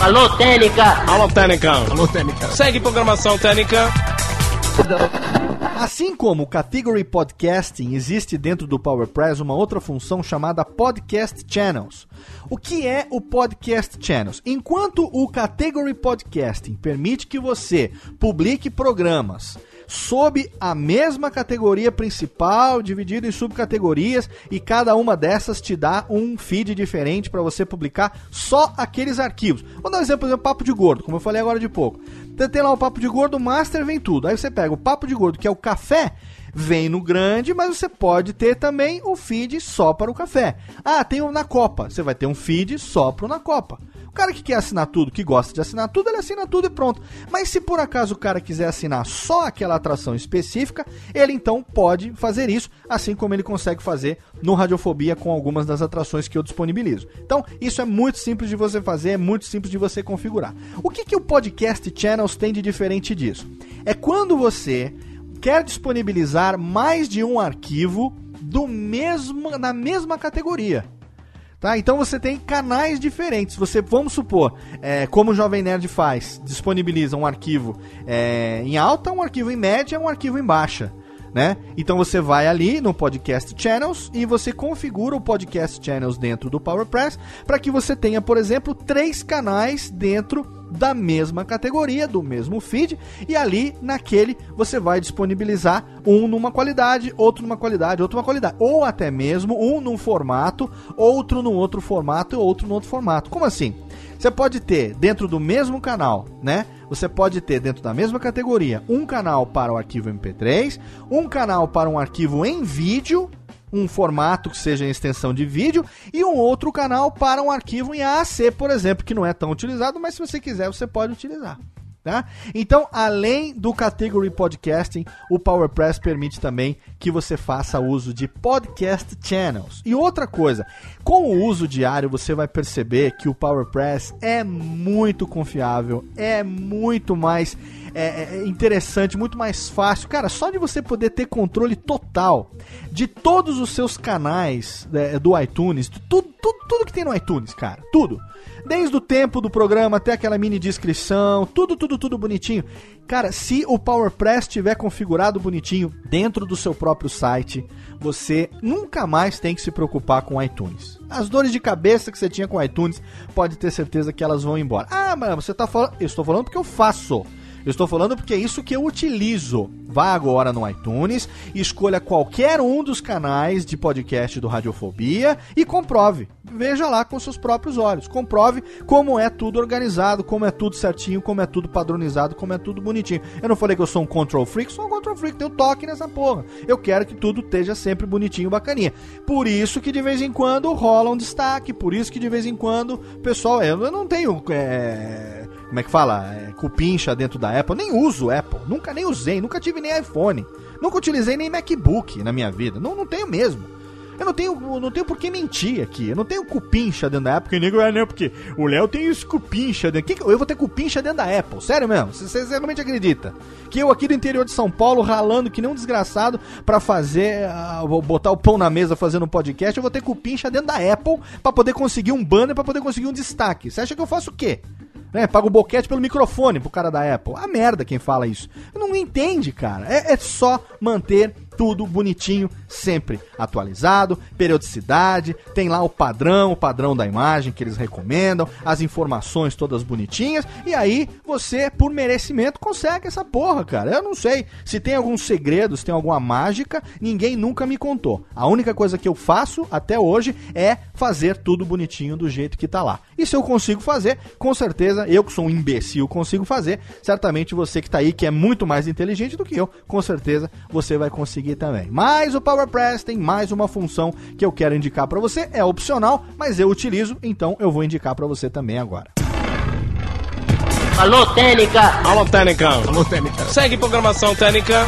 Alô, Técnica! Alô, Técnica! Alô, Técnica! Segue programação Técnica! Assim como o Category Podcasting, existe dentro do PowerPress uma outra função chamada Podcast Channels. O que é o Podcast Channels? Enquanto o Category Podcasting permite que você publique programas sob a mesma categoria principal, dividido em subcategorias, e cada uma dessas te dá um feed diferente para você publicar só aqueles arquivos. Vou dar um exemplo, por exemplo, papo de gordo, como eu falei agora de pouco. Então tem lá o papo de gordo, master vem tudo. Aí você pega o papo de gordo, que é o café, vem no grande, mas você pode ter também o feed só para o café. Ah, tem o na Copa. Você vai ter um feed só para o na Copa. O cara que quer assinar tudo, que gosta de assinar tudo, ele assina tudo e pronto. Mas se por acaso o cara quiser assinar só aquela atração específica, ele então pode fazer isso, assim como ele consegue fazer no Radiofobia com algumas das atrações que eu disponibilizo. Então, isso é muito simples de você fazer, é muito simples de você configurar. O que, que o Podcast Channels tem de diferente disso? É quando você quer disponibilizar mais de um arquivo do mesmo na mesma categoria. Tá? Então você tem canais diferentes. Você, vamos supor, é, como o Jovem Nerd faz, disponibiliza um arquivo é, em alta, um arquivo em média, um arquivo em baixa. Né? Então você vai ali no Podcast Channels e você configura o Podcast Channels dentro do PowerPress para que você tenha, por exemplo, três canais dentro da mesma categoria, do mesmo feed, e ali naquele você vai disponibilizar um numa qualidade, outro numa qualidade, outro numa qualidade, ou até mesmo um num formato, outro num outro formato e outro num outro formato. Como assim? Você pode ter dentro do mesmo canal, né? Você pode ter dentro da mesma categoria um canal para o arquivo MP3, um canal para um arquivo em vídeo um formato que seja em extensão de vídeo e um outro canal para um arquivo em AAC, por exemplo, que não é tão utilizado, mas se você quiser, você pode utilizar. Tá? Então, além do Category Podcasting, o PowerPress permite também que você faça uso de podcast channels. E outra coisa, com o uso diário você vai perceber que o PowerPress é muito confiável, é muito mais é, é interessante, muito mais fácil. Cara, só de você poder ter controle total de todos os seus canais é, do iTunes, tudo, tudo, tudo que tem no iTunes, cara, tudo. Desde o tempo do programa até aquela mini descrição, tudo, tudo, tudo bonitinho. Cara, se o PowerPress estiver configurado bonitinho dentro do seu próprio site, você nunca mais tem que se preocupar com o iTunes. As dores de cabeça que você tinha com o iTunes, pode ter certeza que elas vão embora. Ah, mas você tá falando. Eu estou falando porque eu faço. Eu estou falando porque é isso que eu utilizo. Vá agora no iTunes, escolha qualquer um dos canais de podcast do Radiofobia e comprove. Veja lá com seus próprios olhos. Comprove como é tudo organizado, como é tudo certinho, como é tudo padronizado, como é tudo bonitinho. Eu não falei que eu sou um control freak, sou um control freak, tenho toque nessa porra. Eu quero que tudo esteja sempre bonitinho, bacaninha. Por isso que de vez em quando rola um destaque, por isso que de vez em quando, pessoal, eu não tenho. É como é que fala? É, cupincha dentro da Apple. Nem uso Apple. Nunca nem usei. Nunca tive nem iPhone. Nunca utilizei nem MacBook na minha vida. Não, não tenho mesmo. Eu não tenho, não tenho por que mentir aqui. Eu não tenho cupincha dentro da Apple. Porque nego é, não, porque o Léo tem esse cupincha dentro. Que, eu vou ter cupincha dentro da Apple. Sério mesmo? Você realmente acredita? Que eu aqui do interior de São Paulo, ralando que nem um desgraçado para fazer, uh, botar o pão na mesa fazendo um podcast, eu vou ter cupincha dentro da Apple para poder conseguir um banner, para poder conseguir um destaque. Você acha que eu faço o quê? Né? Paga o boquete pelo microfone pro cara da Apple. A merda quem fala isso. Não entende, cara. É, é só manter tudo bonitinho, sempre atualizado, periodicidade, tem lá o padrão, o padrão da imagem que eles recomendam, as informações todas bonitinhas, e aí você, por merecimento, consegue essa porra, cara. Eu não sei se tem alguns segredos, se tem alguma mágica, ninguém nunca me contou. A única coisa que eu faço até hoje é fazer tudo bonitinho do jeito que tá lá. E se eu consigo fazer, com certeza, eu que sou um imbecil consigo fazer, certamente você que tá aí, que é muito mais inteligente do que eu, com certeza você vai conseguir conseguir também. Mas o PowerPress tem mais uma função que eu quero indicar para você, é opcional, mas eu utilizo, então eu vou indicar para você também agora. Alô, Técnica! Alô, Técnica! Alô, Técnica! Segue programação Técnica!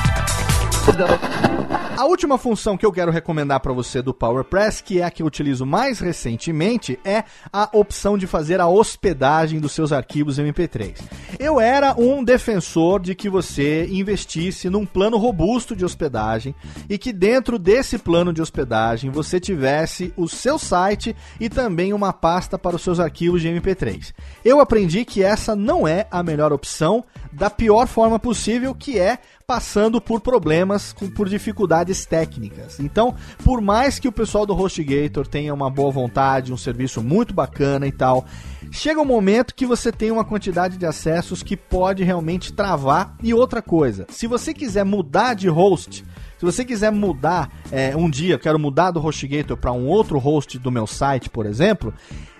A última função que eu quero recomendar para você do PowerPress, que é a que eu utilizo mais recentemente, é a opção de fazer a hospedagem dos seus arquivos MP3. Eu era um defensor de que você investisse num plano robusto de hospedagem e que dentro desse plano de hospedagem você tivesse o seu site e também uma pasta para os seus arquivos de MP3. Eu aprendi que essa não é a melhor opção da pior forma possível, que é passando por problemas, por dificuldades técnicas. Então, por mais que o pessoal do HostGator tenha uma boa vontade, um serviço muito bacana e tal, chega um momento que você tem uma quantidade de acessos que pode realmente travar. E outra coisa, se você quiser mudar de host, se você quiser mudar é, um dia, quero mudar do HostGator para um outro host do meu site, por exemplo,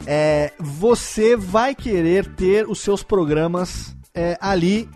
é, você vai querer ter os seus programas é, ali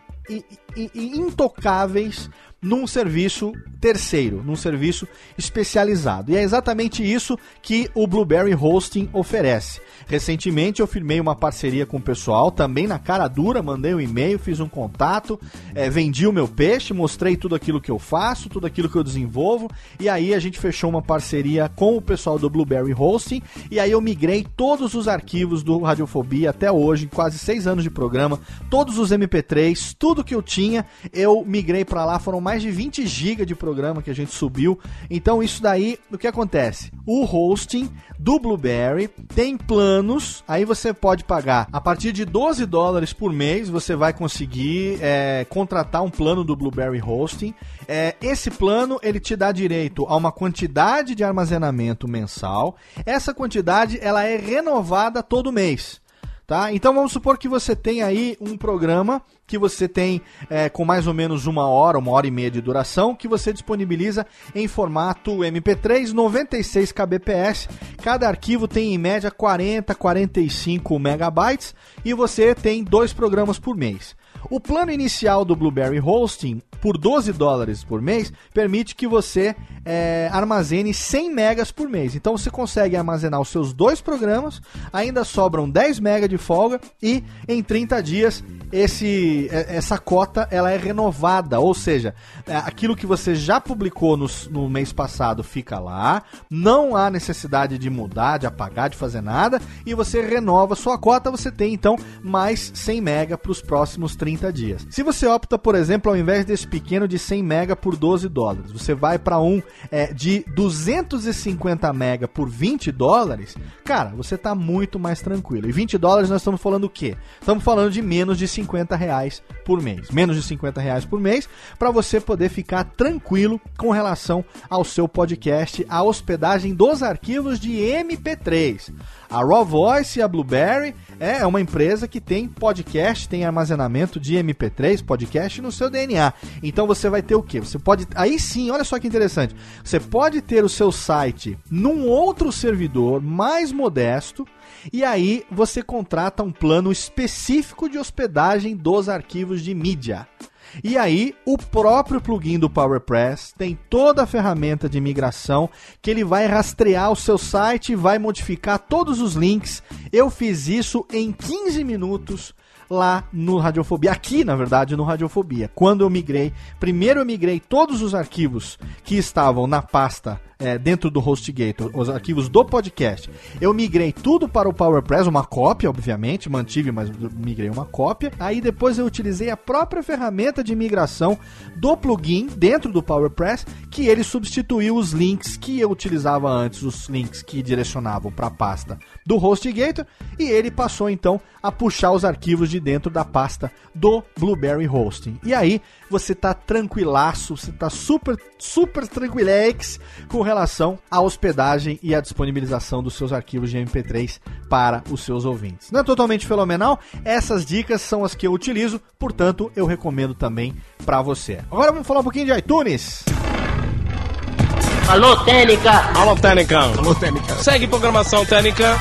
intocáveis num serviço terceiro, num serviço especializado. E é exatamente isso que o Blueberry Hosting oferece. Recentemente eu firmei uma parceria com o pessoal, também na cara dura, mandei um e-mail, fiz um contato, é, vendi o meu peixe, mostrei tudo aquilo que eu faço, tudo aquilo que eu desenvolvo, e aí a gente fechou uma parceria com o pessoal do Blueberry Hosting, e aí eu migrei todos os arquivos do Radiofobia até hoje, quase seis anos de programa, todos os MP3, tudo que eu tinha, eu migrei para lá, foram mais de 20 GB de programa que a gente subiu. Então isso daí, o que acontece? O hosting do Blueberry tem planos, aí você pode pagar a partir de 12 dólares por mês, você vai conseguir é, contratar um plano do Blueberry Hosting. É, esse plano ele te dá direito a uma quantidade de armazenamento mensal. Essa quantidade ela é renovada todo mês. Tá? Então vamos supor que você tem aí um programa que você tem é, com mais ou menos uma hora, uma hora e meia de duração, que você disponibiliza em formato MP3 96 kbps. Cada arquivo tem em média 40, 45 megabytes e você tem dois programas por mês. O plano inicial do Blueberry Hosting, por 12 dólares por mês, permite que você é, armazene 100 megas por mês. Então você consegue armazenar os seus dois programas, ainda sobram 10 megas de folga e em 30 dias esse, é, essa cota ela é renovada, ou seja, é, aquilo que você já publicou no, no mês passado fica lá, não há necessidade de mudar, de apagar, de fazer nada, e você renova sua cota, você tem então mais 100 mega para os próximos 30 30 dias. Se você opta, por exemplo, ao invés desse pequeno de 100 mega por 12 dólares, você vai para um é, de 250 mega por 20 dólares, cara, você tá muito mais tranquilo. E 20 dólares nós estamos falando o quê? Estamos falando de menos de 50 reais por mês. Menos de 50 reais por mês para você poder ficar tranquilo com relação ao seu podcast, a hospedagem dos arquivos de MP3. A Raw Voice e a Blueberry é uma empresa que tem podcast, tem armazenamento de MP3, podcast no seu DNA. Então você vai ter o quê? Você pode. Aí sim, olha só que interessante. Você pode ter o seu site num outro servidor mais modesto. E aí você contrata um plano específico de hospedagem dos arquivos de mídia. E aí, o próprio plugin do PowerPress tem toda a ferramenta de migração que ele vai rastrear o seu site e vai modificar todos os links. Eu fiz isso em 15 minutos lá no Radiofobia, aqui na verdade no Radiofobia. Quando eu migrei, primeiro eu migrei todos os arquivos que estavam na pasta é, dentro do HostGator, os arquivos do podcast, eu migrei tudo para o PowerPress, uma cópia, obviamente, mantive, mas migrei uma cópia. Aí depois eu utilizei a própria ferramenta de migração do plugin dentro do PowerPress, que ele substituiu os links que eu utilizava antes, os links que direcionavam para a pasta do HostGator, e ele passou então a puxar os arquivos de dentro da pasta do Blueberry Hosting. E aí você tá tranquilaço, você tá super, super tranquilex com relação à hospedagem e à disponibilização dos seus arquivos de MP3 para os seus ouvintes. Não é totalmente fenomenal? Essas dicas são as que eu utilizo, portanto, eu recomendo também para você. Agora vamos falar um pouquinho de iTunes. Alô, Técnica! Alô, Técnica! Alô, Técnica! Segue programação Técnica!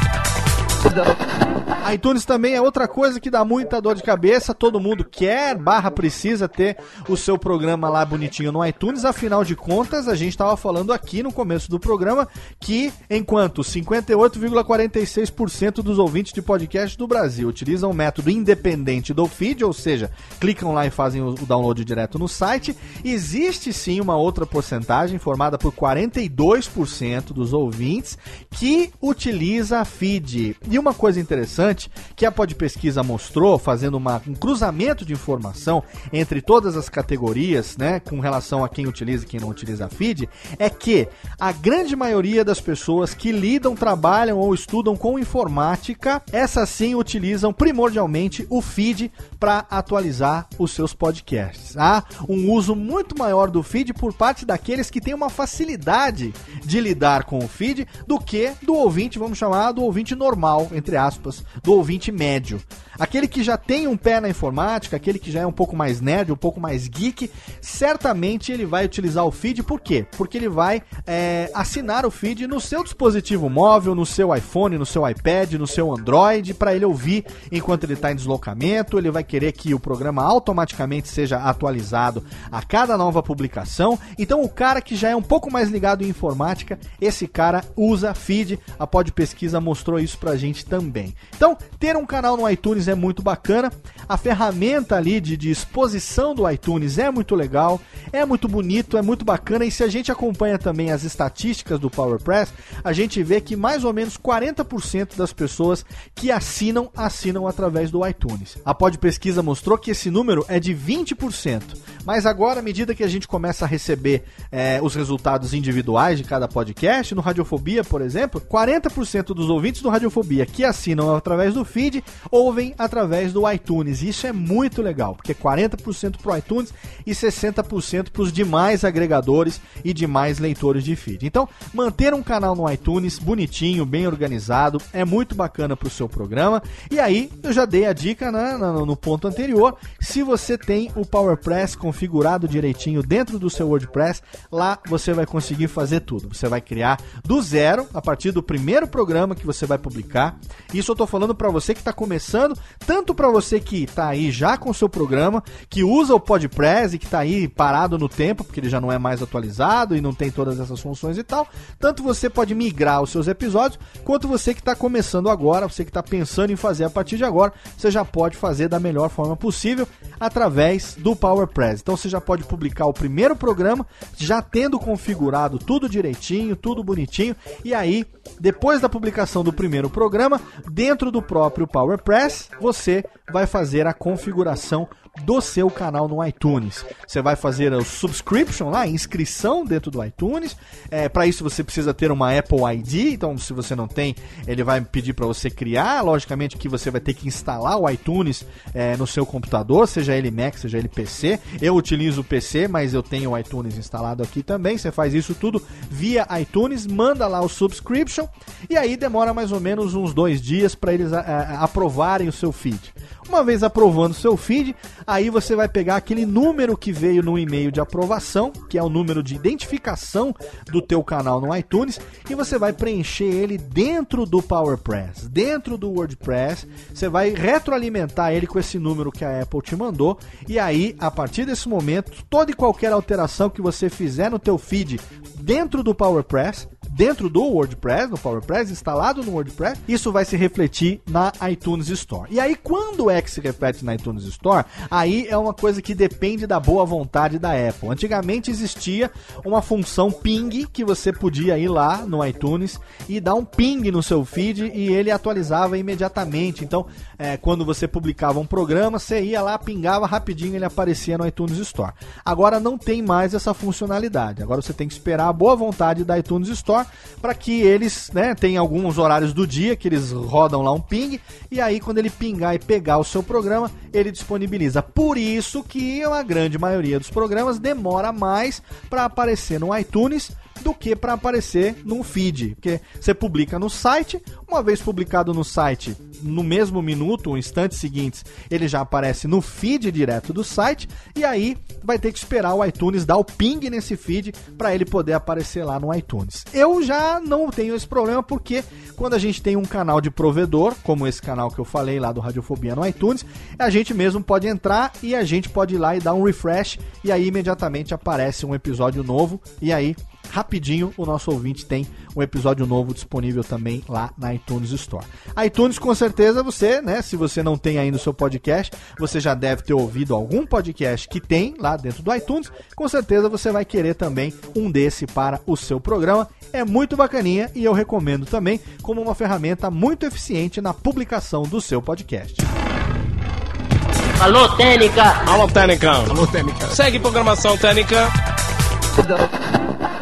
iTunes também é outra coisa que dá muita dor de cabeça. Todo mundo quer, barra precisa ter o seu programa lá bonitinho no iTunes. Afinal de contas, a gente estava falando aqui no começo do programa que enquanto 58,46% dos ouvintes de podcast do Brasil utilizam o método independente do feed, ou seja, clicam lá e fazem o download direto no site, existe sim uma outra porcentagem formada por 42% dos ouvintes que utiliza feed. E uma coisa interessante que a Pod Pesquisa mostrou, fazendo uma, um cruzamento de informação entre todas as categorias, né, com relação a quem utiliza e quem não utiliza feed, é que a grande maioria das pessoas que lidam, trabalham ou estudam com informática, essas sim utilizam primordialmente o feed para atualizar os seus podcasts. Há um uso muito maior do feed por parte daqueles que têm uma facilidade de lidar com o feed do que do ouvinte, vamos chamar do ouvinte normal, entre aspas, do ouvinte médio. Aquele que já tem um pé na informática, aquele que já é um pouco mais nerd, um pouco mais geek, certamente ele vai utilizar o feed, por quê? Porque ele vai é, assinar o feed no seu dispositivo móvel, no seu iPhone, no seu iPad, no seu Android, para ele ouvir enquanto ele está em deslocamento. Ele vai querer que o programa automaticamente seja atualizado a cada nova publicação. Então, o cara que já é um pouco mais ligado em informática, esse cara usa feed. A Pod Pesquisa mostrou isso pra gente também. Então, ter um canal no iTunes é muito bacana. A ferramenta ali de, de exposição do iTunes é muito legal, é muito bonito, é muito bacana. E se a gente acompanha também as estatísticas do PowerPress, a gente vê que mais ou menos 40% das pessoas que assinam, assinam através do iTunes. A Pod Pesquisa mostrou que esse número é de 20%. Mas agora, à medida que a gente começa a receber é, os resultados individuais de cada podcast, no Radiofobia, por exemplo, 40% dos ouvintes do Radiofobia que assinam através do feed ouvem através do iTunes. Isso é muito legal, porque 40% para o iTunes e 60% para os demais agregadores e demais leitores de feed. Então, manter um canal no iTunes bonitinho, bem organizado, é muito bacana para o seu programa. E aí, eu já dei a dica né, no ponto anterior. Se você tem o PowerPress configurado direitinho dentro do seu WordPress, lá você vai conseguir fazer tudo. Você vai criar do zero, a partir do primeiro programa que você vai publicar. Isso eu estou falando para você que está começando, tanto para você que está aí já com o seu programa, que usa o PodPress e que está aí parado no tempo, porque ele já não é mais atualizado e não tem todas essas funções e tal. Tanto você pode migrar os seus episódios, quanto você que está começando agora, você que está pensando em fazer a partir de agora, você já pode fazer da melhor forma possível através do PowerPress. Então você já pode publicar o primeiro programa, já tendo configurado tudo direitinho, tudo bonitinho, e aí, depois da publicação do primeiro programa, dentro do próprio PowerPress, você vai fazer a configuração do seu canal no iTunes. Você vai fazer o subscription lá, inscrição dentro do iTunes. É, para isso você precisa ter uma Apple ID, então se você não tem, ele vai pedir para você criar. Logicamente que você vai ter que instalar o iTunes é, no seu computador, seja ele Mac, seja ele PC. Eu utilizo o PC, mas eu tenho o iTunes instalado aqui também. Você faz isso tudo via iTunes, manda lá o subscription e aí demora mais ou menos uns dois dias para eles a, a, aprovarem o seu feed. Uma vez aprovando seu feed, aí você vai pegar aquele número que veio no e-mail de aprovação, que é o número de identificação do teu canal no iTunes, e você vai preencher ele dentro do PowerPress, dentro do WordPress. Você vai retroalimentar ele com esse número que a Apple te mandou, e aí, a partir desse momento, toda e qualquer alteração que você fizer no teu feed dentro do PowerPress, dentro do WordPress, no PowerPress, instalado no WordPress, isso vai se refletir na iTunes Store. E aí, quando é que se reflete na iTunes Store? Aí é uma coisa que depende da boa vontade da Apple. Antigamente existia uma função ping que você podia ir lá no iTunes e dar um ping no seu feed e ele atualizava imediatamente. Então, é, quando você publicava um programa, você ia lá, pingava rapidinho, ele aparecia no iTunes Store. Agora não tem mais essa funcionalidade. Agora você tem que esperar a boa vontade da iTunes Store para que eles, né, tem alguns horários do dia que eles rodam lá um ping e aí quando ele pingar e pegar o seu programa, ele disponibiliza. Por isso que a grande maioria dos programas demora mais para aparecer no iTunes do que para aparecer num feed, porque você publica no site, uma vez publicado no site, no mesmo minuto, ou instantes seguintes, ele já aparece no feed direto do site e aí vai ter que esperar o iTunes dar o ping nesse feed para ele poder aparecer lá no iTunes. Eu já não tenho esse problema porque quando a gente tem um canal de provedor, como esse canal que eu falei lá do Radiofobia no iTunes, a gente mesmo pode entrar e a gente pode ir lá e dar um refresh e aí imediatamente aparece um episódio novo e aí rapidinho o nosso ouvinte tem um episódio novo disponível também lá na iTunes Store. iTunes com certeza você, né, se você não tem ainda o seu podcast, você já deve ter ouvido algum podcast que tem lá dentro do iTunes, com certeza você vai querer também um desse para o seu programa. É muito bacaninha e eu recomendo também como uma ferramenta muito eficiente na publicação do seu podcast. Alô, Técnica! Alô, Técnica! Alô, Técnica! Segue programação Técnica!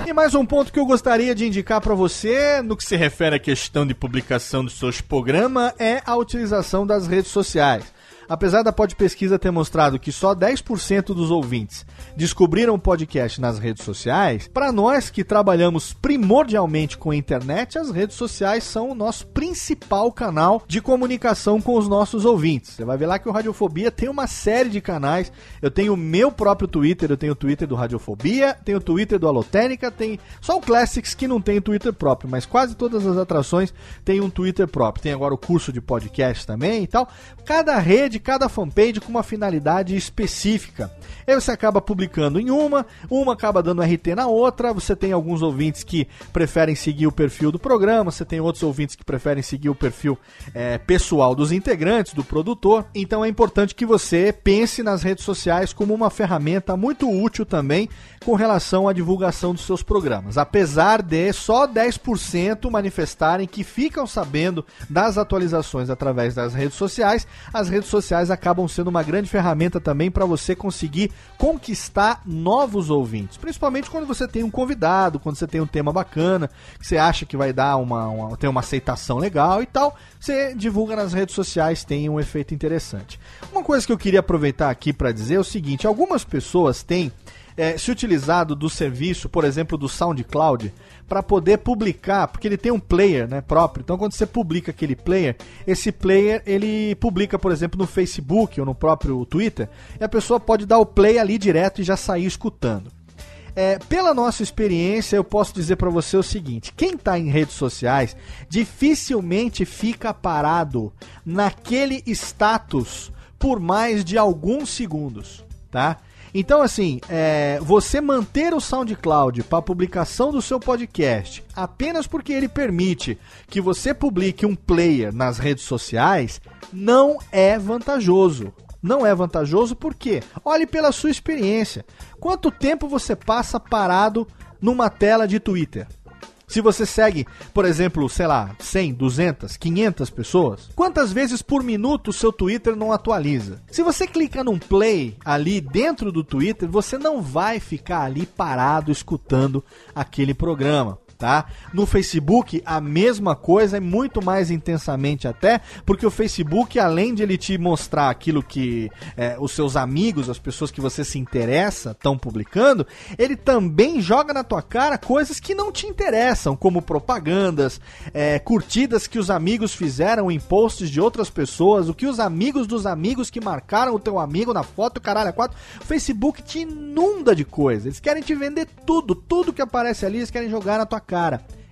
E mais um ponto que eu gostaria de indicar para você, no que se refere à questão de publicação dos seus programas, é a utilização das redes sociais. Apesar da Pesquisa ter mostrado que só 10% dos ouvintes descobriram o podcast nas redes sociais, para nós que trabalhamos primordialmente com a internet, as redes sociais são o nosso principal canal de comunicação com os nossos ouvintes. Você vai ver lá que o Radiofobia tem uma série de canais. Eu tenho o meu próprio Twitter, eu tenho o Twitter do Radiofobia, tenho o Twitter do Alotênica, tem só o Classics que não tem Twitter próprio, mas quase todas as atrações têm um Twitter próprio. Tem agora o curso de podcast também e tal. Cada rede, cada fanpage com uma finalidade específica. Você acaba publicando em uma, uma acaba dando RT na outra. Você tem alguns ouvintes que preferem seguir o perfil do programa, você tem outros ouvintes que preferem seguir o perfil é, pessoal dos integrantes, do produtor. Então é importante que você pense nas redes sociais como uma ferramenta muito útil também com relação à divulgação dos seus programas. Apesar de só 10% manifestarem que ficam sabendo das atualizações através das redes sociais, as redes sociais acabam sendo uma grande ferramenta também para você conseguir conquistar novos ouvintes, principalmente quando você tem um convidado, quando você tem um tema bacana, que você acha que vai dar uma, uma ter uma aceitação legal e tal, você divulga nas redes sociais, tem um efeito interessante. Uma coisa que eu queria aproveitar aqui para dizer é o seguinte: algumas pessoas têm é, se utilizado do serviço, por exemplo, do SoundCloud, para poder publicar, porque ele tem um player né, próprio. Então, quando você publica aquele player, esse player ele publica, por exemplo, no Facebook ou no próprio Twitter, e a pessoa pode dar o play ali direto e já sair escutando. É, pela nossa experiência, eu posso dizer para você o seguinte: quem está em redes sociais dificilmente fica parado naquele status por mais de alguns segundos, tá? Então, assim, é, você manter o SoundCloud para publicação do seu podcast apenas porque ele permite que você publique um player nas redes sociais não é vantajoso. Não é vantajoso porque, olhe pela sua experiência. Quanto tempo você passa parado numa tela de Twitter? Se você segue, por exemplo, sei lá, 100, 200, 500 pessoas, quantas vezes por minuto o seu Twitter não atualiza? Se você clica num play ali dentro do Twitter, você não vai ficar ali parado escutando aquele programa tá? No Facebook, a mesma coisa, e muito mais intensamente até, porque o Facebook, além de ele te mostrar aquilo que é, os seus amigos, as pessoas que você se interessa, estão publicando, ele também joga na tua cara coisas que não te interessam, como propagandas, é, curtidas que os amigos fizeram em posts de outras pessoas, o que os amigos dos amigos que marcaram o teu amigo na foto, caralho, a quatro. O Facebook te inunda de coisas. Eles querem te vender tudo, tudo que aparece ali, eles querem jogar na tua cara.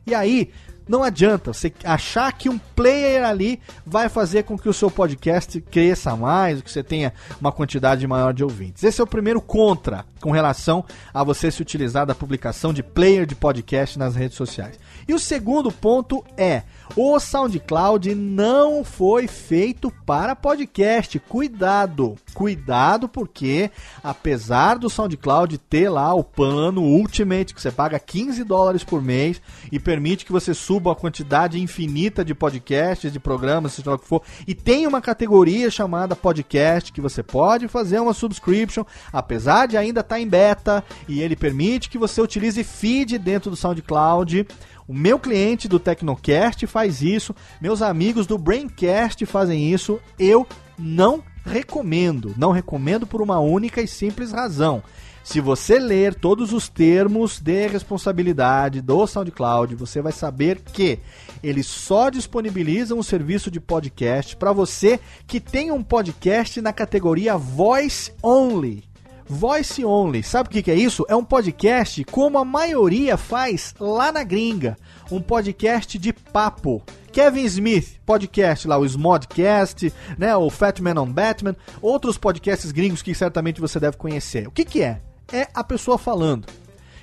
E aí, não adianta você achar que um player ali vai fazer com que o seu podcast cresça mais, que você tenha uma quantidade maior de ouvintes. Esse é o primeiro contra com relação a você se utilizar da publicação de player de podcast nas redes sociais. E o segundo ponto é: o SoundCloud não foi feito para podcast. Cuidado, cuidado, porque apesar do SoundCloud ter lá o plano Ultimate, que você paga 15 dólares por mês e permite que você suba a quantidade infinita de podcasts, de programas, seja lá o que for, e tem uma categoria chamada podcast que você pode fazer uma subscription, apesar de ainda estar tá em beta, e ele permite que você utilize feed dentro do SoundCloud. O meu cliente do Tecnocast faz isso, meus amigos do Braincast fazem isso. Eu não recomendo. Não recomendo por uma única e simples razão. Se você ler todos os termos de responsabilidade do SoundCloud, você vai saber que eles só disponibilizam o serviço de podcast para você que tem um podcast na categoria Voice Only. Voice Only. Sabe o que, é isso? É um podcast como a maioria faz lá na gringa. Um podcast de papo. Kevin Smith, podcast lá, o Smodcast, né, o Fat Man on Batman, outros podcasts gringos que certamente você deve conhecer. O que, que é? É a pessoa falando.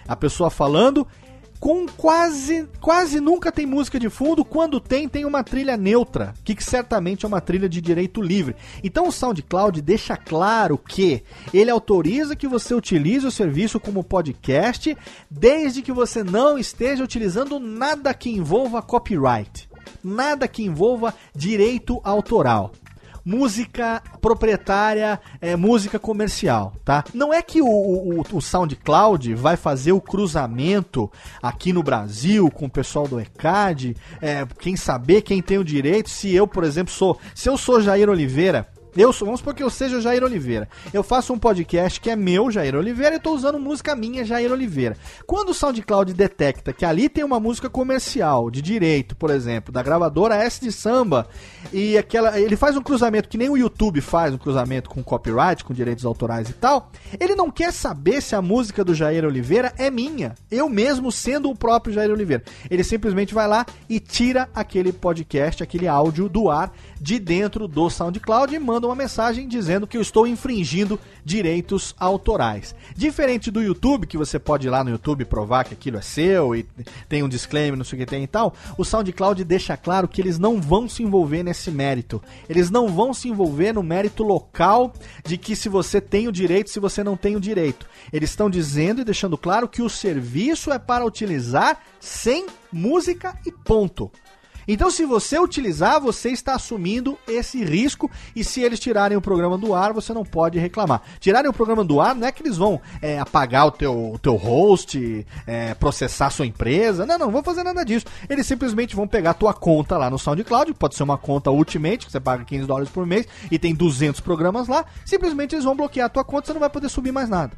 A pessoa falando com quase quase nunca tem música de fundo, quando tem tem uma trilha neutra, que, que certamente é uma trilha de direito livre. Então o SoundCloud deixa claro que ele autoriza que você utilize o serviço como podcast, desde que você não esteja utilizando nada que envolva copyright, nada que envolva direito autoral música proprietária, é, música comercial, tá? Não é que o, o, o, SoundCloud vai fazer o cruzamento aqui no Brasil com o pessoal do ECAD, é, quem saber, quem tem o direito, se eu, por exemplo, sou, se eu sou Jair Oliveira, eu sou, vamos supor que eu seja Jair Oliveira. Eu faço um podcast que é meu, Jair Oliveira, e estou usando música minha, Jair Oliveira. Quando o SoundCloud detecta que ali tem uma música comercial, de direito, por exemplo, da gravadora S de samba, e aquela. Ele faz um cruzamento que nem o YouTube faz, um cruzamento com copyright, com direitos autorais e tal. Ele não quer saber se a música do Jair Oliveira é minha. Eu mesmo sendo o próprio Jair Oliveira. Ele simplesmente vai lá e tira aquele podcast, aquele áudio do ar de dentro do SoundCloud e manda uma mensagem dizendo que eu estou infringindo direitos autorais. Diferente do YouTube, que você pode ir lá no YouTube provar que aquilo é seu e tem um disclaimer, não sei o que tem e tal, o SoundCloud deixa claro que eles não vão se envolver nesse mérito. Eles não vão se envolver no mérito local de que se você tem o direito, se você não tem o direito. Eles estão dizendo e deixando claro que o serviço é para utilizar sem música e ponto. Então, se você utilizar, você está assumindo esse risco e se eles tirarem o programa do ar, você não pode reclamar. Tirarem o programa do ar não é que eles vão é, apagar o teu, o teu host, é, processar sua empresa. Não, não vão fazer nada disso. Eles simplesmente vão pegar a tua conta lá no SoundCloud, pode ser uma conta Ultimate, que você paga 15 dólares por mês e tem 200 programas lá. Simplesmente eles vão bloquear a tua conta, você não vai poder subir mais nada.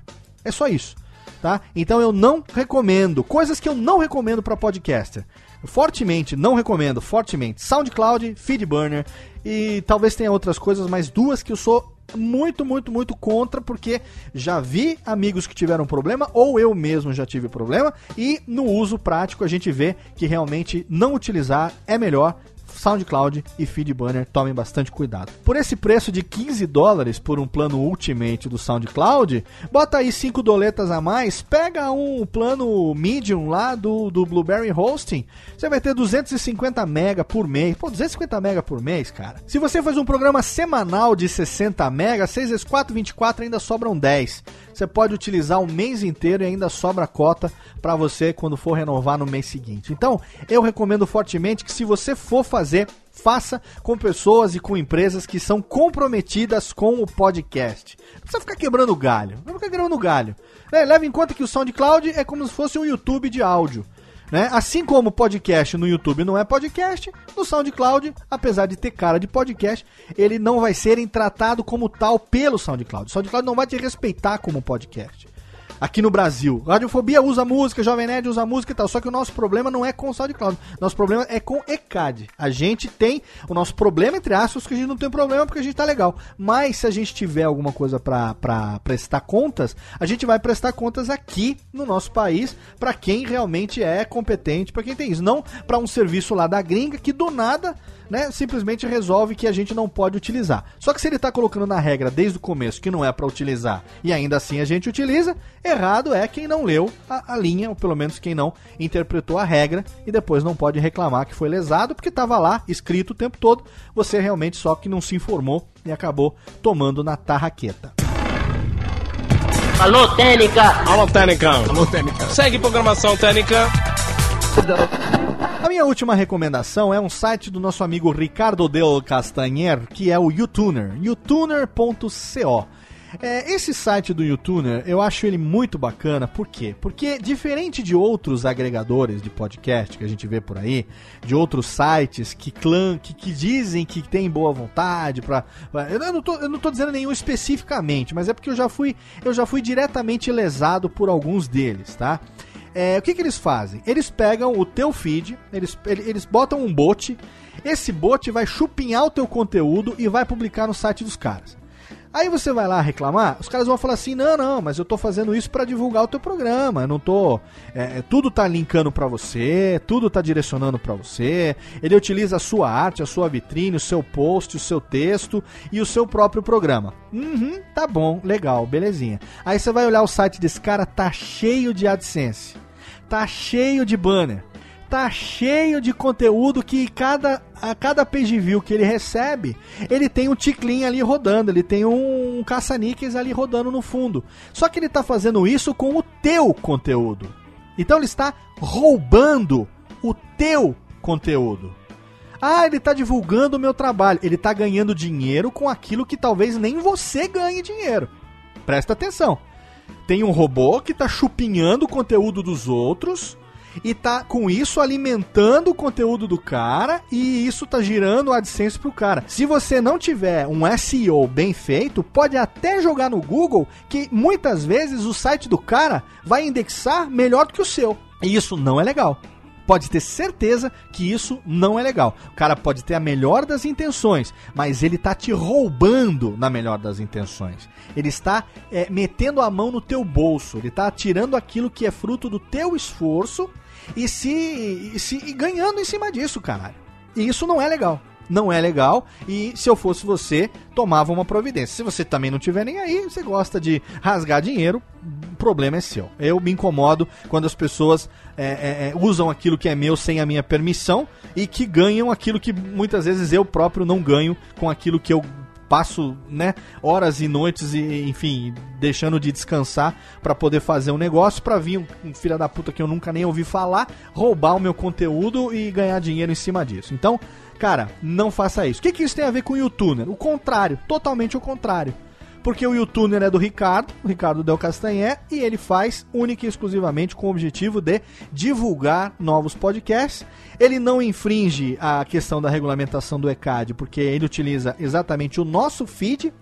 É só isso. Tá? Então eu não recomendo. Coisas que eu não recomendo para podcaster fortemente, não recomendo, fortemente, SoundCloud, Feedburner e talvez tenha outras coisas, mas duas que eu sou muito, muito, muito contra, porque já vi amigos que tiveram problema, ou eu mesmo já tive problema, e no uso prático a gente vê que realmente não utilizar é melhor SoundCloud e FeedBurner, tomem bastante cuidado. Por esse preço de 15 dólares por um plano Ultimate do SoundCloud, bota aí 5 doletas a mais, pega um plano Medium lá do, do Blueberry Hosting, você vai ter 250 mega por mês. Pô, 250 mega por mês, cara. Se você faz um programa semanal de 60 mega, 6 vezes 4, 24, ainda sobram 10. Você pode utilizar o mês inteiro e ainda sobra cota para você quando for renovar no mês seguinte. Então, eu recomendo fortemente que se você for fazer, faça com pessoas e com empresas que são comprometidas com o podcast. Não precisa ficar quebrando galho. Não ficar quebrando galho. É, leve em conta que o SoundCloud é como se fosse um YouTube de áudio. Né? Assim como podcast no YouTube não é podcast, no SoundCloud, apesar de ter cara de podcast, ele não vai ser tratado como tal pelo SoundCloud. O SoundCloud não vai te respeitar como podcast aqui no Brasil. Radiofobia usa música, Jovem Nerd usa música e tal. Só que o nosso problema não é com o SoundCloud. Nosso problema é com ECAD. A gente tem o nosso problema, entre aspas, que a gente não tem problema porque a gente tá legal. Mas se a gente tiver alguma coisa para prestar contas, a gente vai prestar contas aqui no nosso país para quem realmente é competente, para quem tem isso. Não para um serviço lá da gringa que do nada né, simplesmente resolve que a gente não pode utilizar. Só que se ele está colocando na regra desde o começo que não é para utilizar e ainda assim a gente utiliza, errado é quem não leu a, a, linha, ou pelo menos quem não interpretou a regra e depois não pode reclamar que foi lesado porque estava lá escrito o tempo todo. Você realmente só que não se informou e acabou tomando na tarraqueta. Alô, Técnica! Alô, Técnica! Alô, Técnica! Segue programação Técnica! A minha última recomendação é um site do nosso amigo Ricardo Del Castanher, que é o YouTuner, youtuner.co. É, esse site do YouTuner, eu acho ele muito bacana, por quê? Porque diferente de outros agregadores de podcast que a gente vê por aí, de outros sites que clã, que, que dizem que tem boa vontade para eu eu não tô dizendo nenhum especificamente, mas é porque eu já fui, eu já fui diretamente lesado por alguns deles, tá? É, o que, que eles fazem? Eles pegam o teu feed, eles, eles botam um bot, esse bot vai chupinhar o teu conteúdo e vai publicar no site dos caras. Aí você vai lá reclamar, os caras vão falar assim: não, não, mas eu tô fazendo isso para divulgar o teu programa. Eu não tô. É, é tudo tá linkando para você, tudo tá direcionando para você. Ele utiliza a sua arte, a sua vitrine, o seu post, o seu texto e o seu próprio programa. Uhum, tá bom, legal, belezinha. Aí você vai olhar o site desse cara, tá cheio de AdSense tá cheio de banner, tá cheio de conteúdo que cada a cada page view que ele recebe, ele tem um ticlin ali rodando, ele tem um caça-níqueis ali rodando no fundo. Só que ele está fazendo isso com o teu conteúdo. Então ele está roubando o teu conteúdo. Ah, ele está divulgando o meu trabalho. Ele está ganhando dinheiro com aquilo que talvez nem você ganhe dinheiro. Presta atenção tem um robô que tá chupinhando o conteúdo dos outros e tá com isso alimentando o conteúdo do cara e isso tá girando o AdSense pro cara. Se você não tiver um SEO bem feito, pode até jogar no Google que muitas vezes o site do cara vai indexar melhor do que o seu. E isso não é legal pode ter certeza que isso não é legal. O cara pode ter a melhor das intenções, mas ele tá te roubando na melhor das intenções. Ele está é, metendo a mão no teu bolso, ele está tirando aquilo que é fruto do teu esforço e se, e se e ganhando em cima disso, caralho. E isso não é legal não é legal e se eu fosse você, tomava uma providência. Se você também não tiver nem aí, você gosta de rasgar dinheiro, o problema é seu. Eu me incomodo quando as pessoas é, é, é, usam aquilo que é meu sem a minha permissão e que ganham aquilo que muitas vezes eu próprio não ganho com aquilo que eu passo, né, horas e noites e, enfim, deixando de descansar para poder fazer um negócio para vir um, um filho da puta que eu nunca nem ouvi falar, roubar o meu conteúdo e ganhar dinheiro em cima disso. Então, Cara, não faça isso. O que, que isso tem a ver com o YouTuner? O contrário, totalmente o contrário. Porque o YouTuner é do Ricardo, o Ricardo Del Castanhé, e ele faz única e exclusivamente com o objetivo de divulgar novos podcasts. Ele não infringe a questão da regulamentação do ECAD, porque ele utiliza exatamente o nosso feed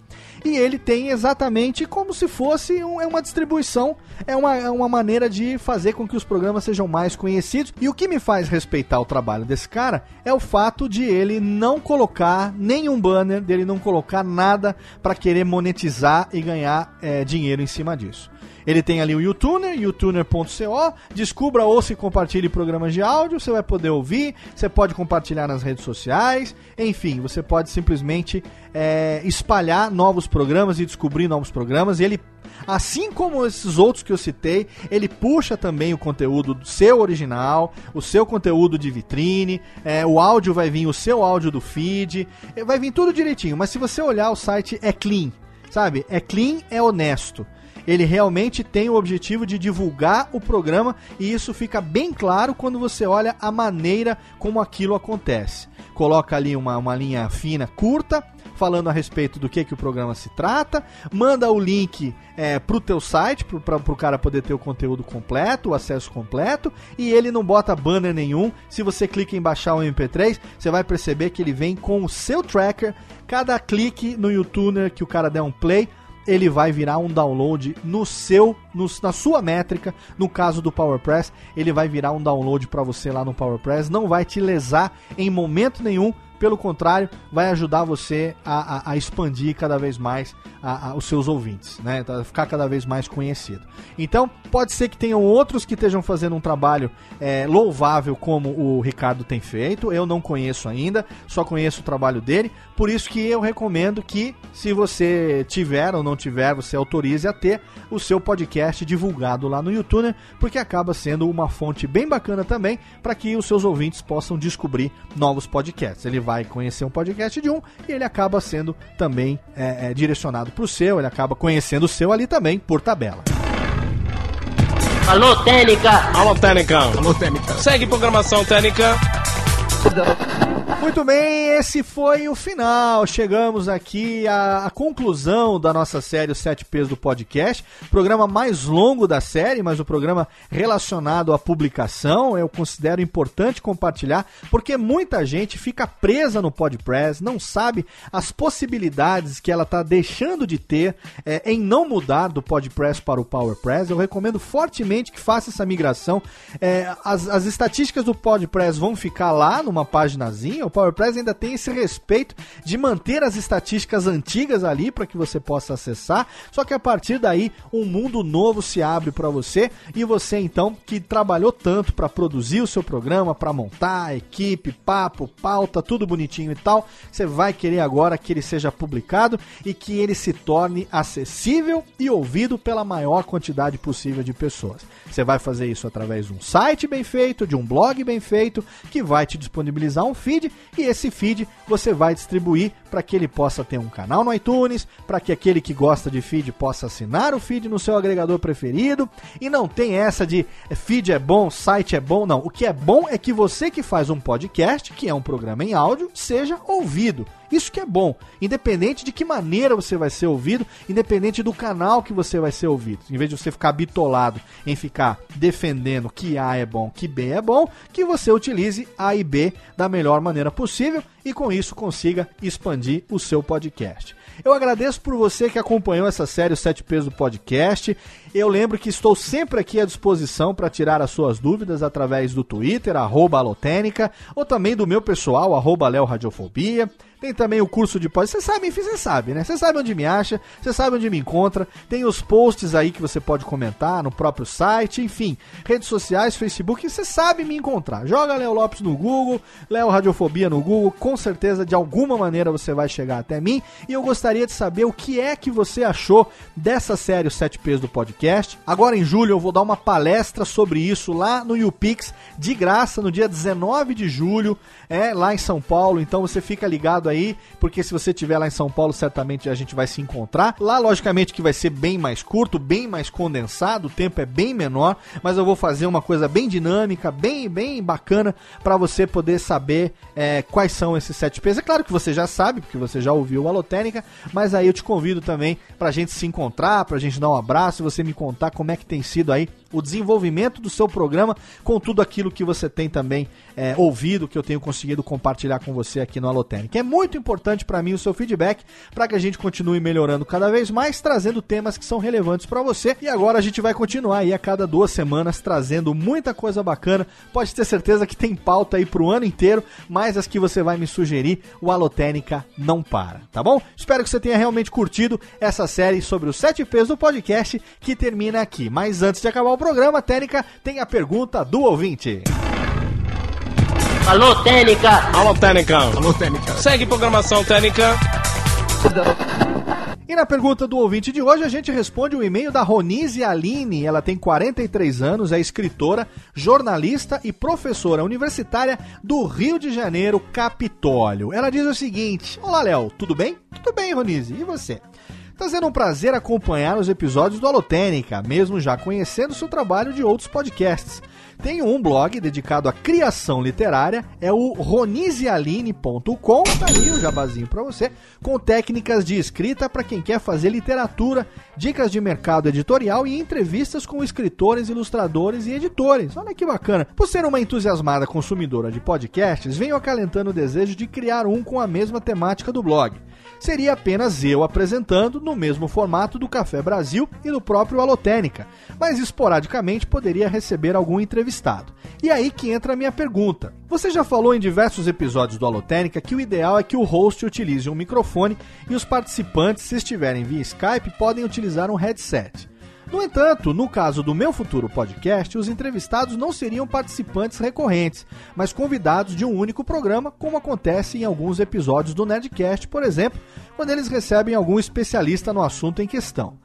e ele tem exatamente como se fosse um, é uma distribuição, é uma, é uma maneira de fazer com que os programas sejam mais conhecidos. E o que me faz respeitar o trabalho desse cara é o fato de ele não colocar nenhum banner, dele não colocar nada para querer monetizar e ganhar é, dinheiro em cima disso. Ele tem ali o YouTuner, youtuner.co. Descubra, ouça e compartilhe programas de áudio. Você vai poder ouvir, você pode compartilhar nas redes sociais. Enfim, você pode simplesmente é, espalhar novos programas e descobrir novos programas. E ele Assim como esses outros que eu citei, ele puxa também o conteúdo do seu original, o seu conteúdo de vitrine, é, o áudio vai vir, o seu áudio do feed, é, vai vir tudo direitinho. Mas se você olhar, o site é clean, sabe? É clean, é honesto ele realmente tem o objetivo de divulgar o programa e isso fica bem claro quando você olha a maneira como aquilo acontece. Coloca ali uma, uma linha fina, curta, falando a respeito do que, que o programa se trata, manda o link é, pro teu site, pra, pro cara poder ter o conteúdo completo, o acesso completo, e ele não bota banner nenhum. Se você clica em baixar o MP3, você vai perceber que ele vem com o seu tracker. Cada clique no YouTuner que o cara der um play, ele vai virar um download no seu, no, na sua métrica. No caso do PowerPress, ele vai virar um download para você lá no PowerPress. Não vai te lesar em momento nenhum pelo contrário, vai ajudar você a, a, a expandir cada vez mais a, os seus ouvintes, né? Tá, ficar cada vez mais conhecido. Então, pode ser que tenham outros que estejam fazendo um trabalho é, louvável como o Ricardo tem feito. Eu não conheço ainda, só conheço o trabalho dele. Por isso que eu recomendo que, se você tiver ou não tiver, você autorize a ter o seu podcast divulgado lá no YouTube, porque acaba sendo uma fonte bem bacana também para que os seus ouvintes possam descobrir novos podcasts. Ele vai conhecer um podcast de um e ele acaba sendo também é, é, direcionado para o seu, ele acaba conhecendo o seu ali também por tabela. Alô, Técnica! Alô, Técnica! Alô, Técnica! Segue programação Técnica! Muito bem, esse foi o final. Chegamos aqui à, à, conclusão da nossa série Os Sete P's do podcast. Programa mais longo da série, mas o programa relacionado à publicação. Eu considero importante compartilhar, porque muita gente fica presa no Podpress, não sabe as possibilidades que ela está deixando de ter é, em não mudar do Podpress para o PowerPress. Eu recomendo fortemente que faça essa migração. É, as, as estatísticas do Podpress vão ficar lá numa paginazinha o PowerPress ainda tem esse respeito de manter as estatísticas antigas ali para que você possa acessar. Só que a partir daí, um mundo novo se abre para você e você então que trabalhou tanto para produzir o seu programa, para montar equipe, papo, pauta, tudo bonitinho e tal, você vai querer agora que ele seja publicado e que ele se torne acessível e ouvido pela maior quantidade possível de pessoas. Você vai fazer isso através de um site bem feito, de um blog bem feito, que vai te disponibilizar um feed e esse feed você vai distribuir para que ele possa ter um canal no iTunes, para que aquele que gosta de feed possa assinar o feed no seu agregador preferido. E não tem essa de feed é bom, site é bom, não. O que é bom é que você que faz um podcast, que é um programa em áudio, seja ouvido. Isso que é bom, independente de que maneira você vai ser ouvido, independente do canal que você vai ser ouvido. Em vez de você ficar bitolado em ficar defendendo que A é bom, que B é bom, que você utilize A e B da melhor maneira possível e com isso consiga expandir o seu podcast. Eu agradeço por você que acompanhou essa série Os Sete Pesos do Podcast. Eu lembro que estou sempre aqui à disposição para tirar as suas dúvidas através do Twitter, arroba alotênica, ou também do meu pessoal, arroba Radiofobia. Tem também o curso de pós. Você sabe, enfim, você sabe, né? Você sabe onde me acha, você sabe onde me encontra. Tem os posts aí que você pode comentar no próprio site, enfim, redes sociais, Facebook, você sabe me encontrar. Joga Léo Lopes no Google, Léo Radiofobia no Google, com certeza de alguma maneira você vai chegar até mim. E eu gostaria de saber o que é que você achou dessa série Os 7 P's do podcast. Agora em julho eu vou dar uma palestra sobre isso lá no YouPix, de graça, no dia 19 de julho, é lá em São Paulo. Então você fica ligado aí, porque se você estiver lá em São Paulo, certamente a gente vai se encontrar. Lá, logicamente, que vai ser bem mais curto, bem mais condensado, o tempo é bem menor, mas eu vou fazer uma coisa bem dinâmica, bem, bem bacana para você poder saber é, quais são esses sete P's. É claro que você já sabe, porque você já ouviu o Alotênica, mas aí eu te convido também pra gente se encontrar, pra gente dar um abraço você me contar como é que tem sido aí o desenvolvimento do seu programa com tudo aquilo que você tem também é, ouvido, que eu tenho conseguido compartilhar com você aqui no Alotênica. É muito importante para mim o seu feedback para que a gente continue melhorando cada vez mais, trazendo temas que são relevantes para você. E agora a gente vai continuar aí a cada duas semanas trazendo muita coisa bacana. Pode ter certeza que tem pauta aí pro ano inteiro, mas as que você vai me sugerir, o Alotênica não para, tá bom? Espero que você tenha realmente curtido essa série sobre os sete P's do podcast que termina aqui. Mas antes de acabar o programa, Técnica, tem a pergunta do ouvinte. Alô, Técnica! Alô, Técnica. Alô, Técnica. Segue programação Técnica. E na pergunta do ouvinte de hoje, a gente responde o e-mail da Ronise Aline. Ela tem 43 anos, é escritora, jornalista e professora universitária do Rio de Janeiro, Capitólio. Ela diz o seguinte: Olá, Léo, tudo bem? Tudo bem, Ronise. E você? Está sendo um prazer acompanhar os episódios do Alotênica, mesmo já conhecendo seu trabalho de outros podcasts. Tenho um blog dedicado à criação literária, é o ronisialine.com, tá aí o jabazinho para você, com técnicas de escrita para quem quer fazer literatura, dicas de mercado editorial e entrevistas com escritores, ilustradores e editores. Olha que bacana. Por ser uma entusiasmada consumidora de podcasts, venho acalentando o desejo de criar um com a mesma temática do blog seria apenas eu apresentando no mesmo formato do Café Brasil e do próprio Alotênica, mas esporadicamente poderia receber algum entrevistado. E aí que entra a minha pergunta. Você já falou em diversos episódios do Alotênica que o ideal é que o host utilize um microfone e os participantes, se estiverem via Skype, podem utilizar um headset. No entanto, no caso do meu futuro podcast, os entrevistados não seriam participantes recorrentes, mas convidados de um único programa, como acontece em alguns episódios do Nerdcast, por exemplo, quando eles recebem algum especialista no assunto em questão.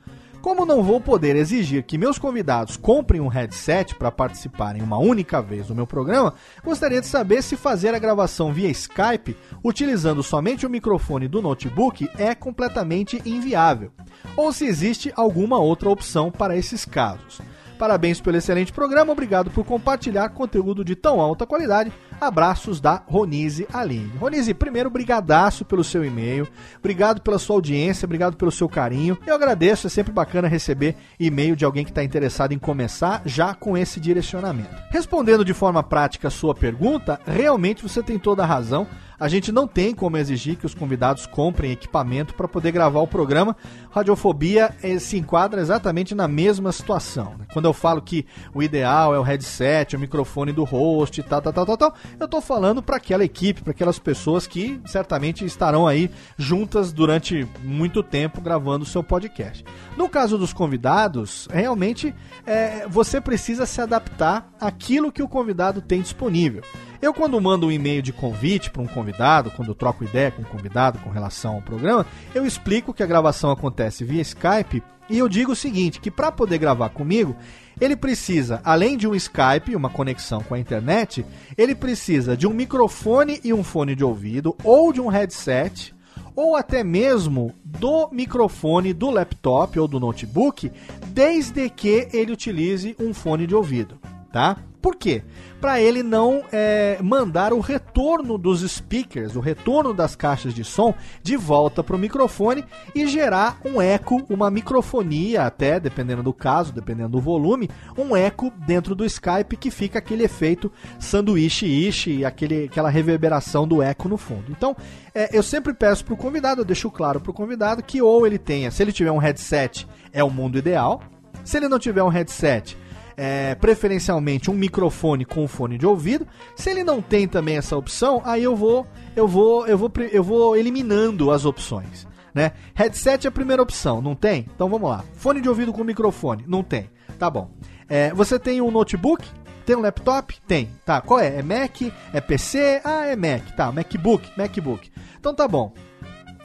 Como não vou poder exigir que meus convidados comprem um headset para participarem uma única vez do meu programa, gostaria de saber se fazer a gravação via Skype utilizando somente o microfone do notebook é completamente inviável, ou se existe alguma outra opção para esses casos. Parabéns pelo excelente programa, obrigado por compartilhar conteúdo de tão alta qualidade. Abraços da Ronise Aline. Ronise, primeiro, brigadaço pelo seu e-mail, obrigado pela sua audiência, obrigado pelo seu carinho. Eu agradeço, é sempre bacana receber e-mail de alguém que está interessado em começar já com esse direcionamento. Respondendo de forma prática a sua pergunta, realmente você tem toda a razão a gente não tem como exigir que os convidados comprem equipamento para poder gravar o programa. Radiofobia eh, se enquadra exatamente na mesma situação. Né? Quando eu falo que o ideal é o headset, o microfone do host, tal, tal, tal, tal, tal eu estou falando para aquela equipe, para aquelas pessoas que certamente estarão aí juntas durante muito tempo gravando o seu podcast. No caso dos convidados, realmente é, você precisa se adaptar àquilo que o convidado tem disponível. Eu, quando mando um e-mail de convite para um convidado, quando eu troco ideia com um convidado com relação ao programa, eu explico que a gravação acontece via Skype e eu digo o seguinte: que para poder gravar comigo, ele precisa, além de um Skype, uma conexão com a internet, ele precisa de um microfone e um fone de ouvido, ou de um headset, ou até mesmo do microfone do laptop ou do notebook, desde que ele utilize um fone de ouvido, tá? Por quê? Para ele não é, mandar o retorno dos speakers, o retorno das caixas de som, de volta para o microfone e gerar um eco, uma microfonia, até dependendo do caso, dependendo do volume, um eco dentro do Skype que fica aquele efeito sanduíche-ish, aquela reverberação do eco no fundo. Então, é, eu sempre peço para o convidado, eu deixo claro para o convidado que ou ele tenha, se ele tiver um headset, é o mundo ideal. Se ele não tiver um headset, é, preferencialmente um microfone com fone de ouvido. Se ele não tem também essa opção, aí eu vou eu vou eu vou eu vou eliminando as opções, né? Headset é a primeira opção, não tem? Então vamos lá. Fone de ouvido com microfone, não tem. Tá bom. É, você tem um notebook? Tem um laptop? Tem. Tá, qual é? É Mac? É PC? Ah, é Mac. Tá, MacBook, MacBook. Então tá bom.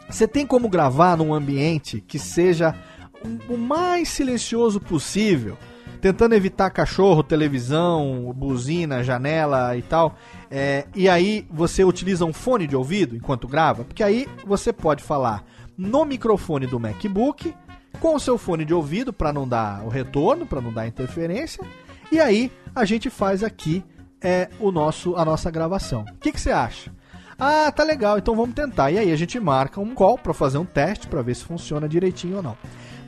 Você tem como gravar num ambiente que seja o mais silencioso possível tentando evitar cachorro, televisão, buzina, janela e tal. É, e aí você utiliza um fone de ouvido enquanto grava, porque aí você pode falar no microfone do MacBook com o seu fone de ouvido para não dar o retorno, para não dar interferência. E aí a gente faz aqui é o nosso a nossa gravação. O que, que você acha? Ah, tá legal, então vamos tentar. E aí a gente marca um call para fazer um teste para ver se funciona direitinho ou não.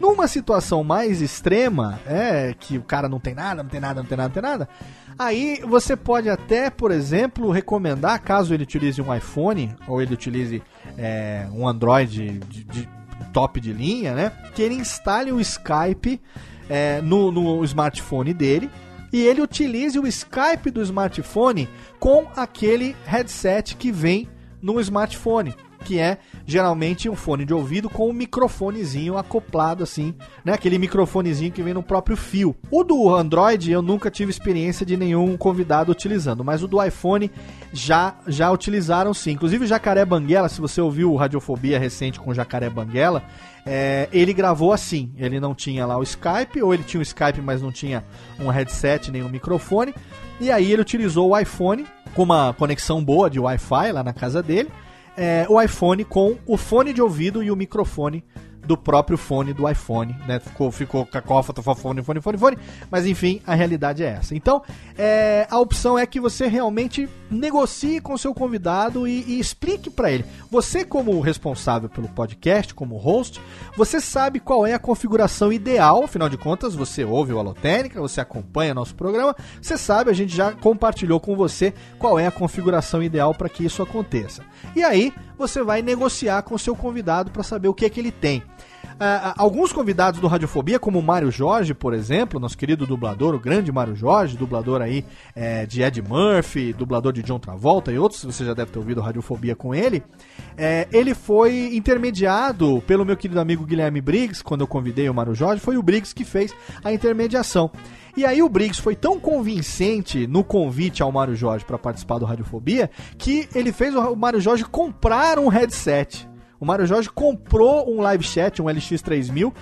Numa situação mais extrema, é que o cara não tem nada, não tem nada, não tem nada, não tem nada, aí você pode até, por exemplo, recomendar, caso ele utilize um iPhone ou ele utilize é, um Android de, de top de linha, né? Que ele instale o Skype é, no, no smartphone dele e ele utilize o Skype do smartphone com aquele headset que vem no smartphone que é geralmente um fone de ouvido com um microfonezinho acoplado assim, né? Aquele microfonezinho que vem no próprio fio. O do Android eu nunca tive experiência de nenhum convidado utilizando, mas o do iPhone já já utilizaram sim. Inclusive o Jacaré Banguela, se você ouviu o Radiofobia recente com o Jacaré Banguela, é, ele gravou assim. Ele não tinha lá o Skype, ou ele tinha o Skype, mas não tinha um headset nem um microfone. E aí ele utilizou o iPhone com uma conexão boa de Wi-Fi lá na casa dele é, o iPhone com o fone de ouvido e o microfone do próprio fone do iPhone, né? Ficou, ficou cacófato, fone, fone, fone, fone, mas enfim, a realidade é essa. Então, é, a opção é que você realmente negocie com seu convidado e, e explique para ele. Você, como responsável pelo podcast, como host, você sabe qual é a configuração ideal, afinal de contas, você ouve o Alotênica, você acompanha nosso programa, você sabe, a gente já compartilhou com você qual é a configuração ideal para que isso aconteça. E aí, você vai negociar com seu convidado para saber o que é que ele tem. Uh, alguns convidados do Radiofobia, como o Mário Jorge, por exemplo, nosso querido dublador, o grande Mário Jorge, dublador aí é, de Ed Murphy, dublador de John Travolta e outros, você já deve ter ouvido Radiofobia com ele. É, ele foi intermediado pelo meu querido amigo Guilherme Briggs, quando eu convidei o Mário Jorge, foi o Briggs que fez a intermediação. E aí o Briggs foi tão convincente no convite ao Mário Jorge para participar do Radiofobia que ele fez o Mário Jorge comprar um headset. O Mário Jorge comprou um live chat, um LX3000,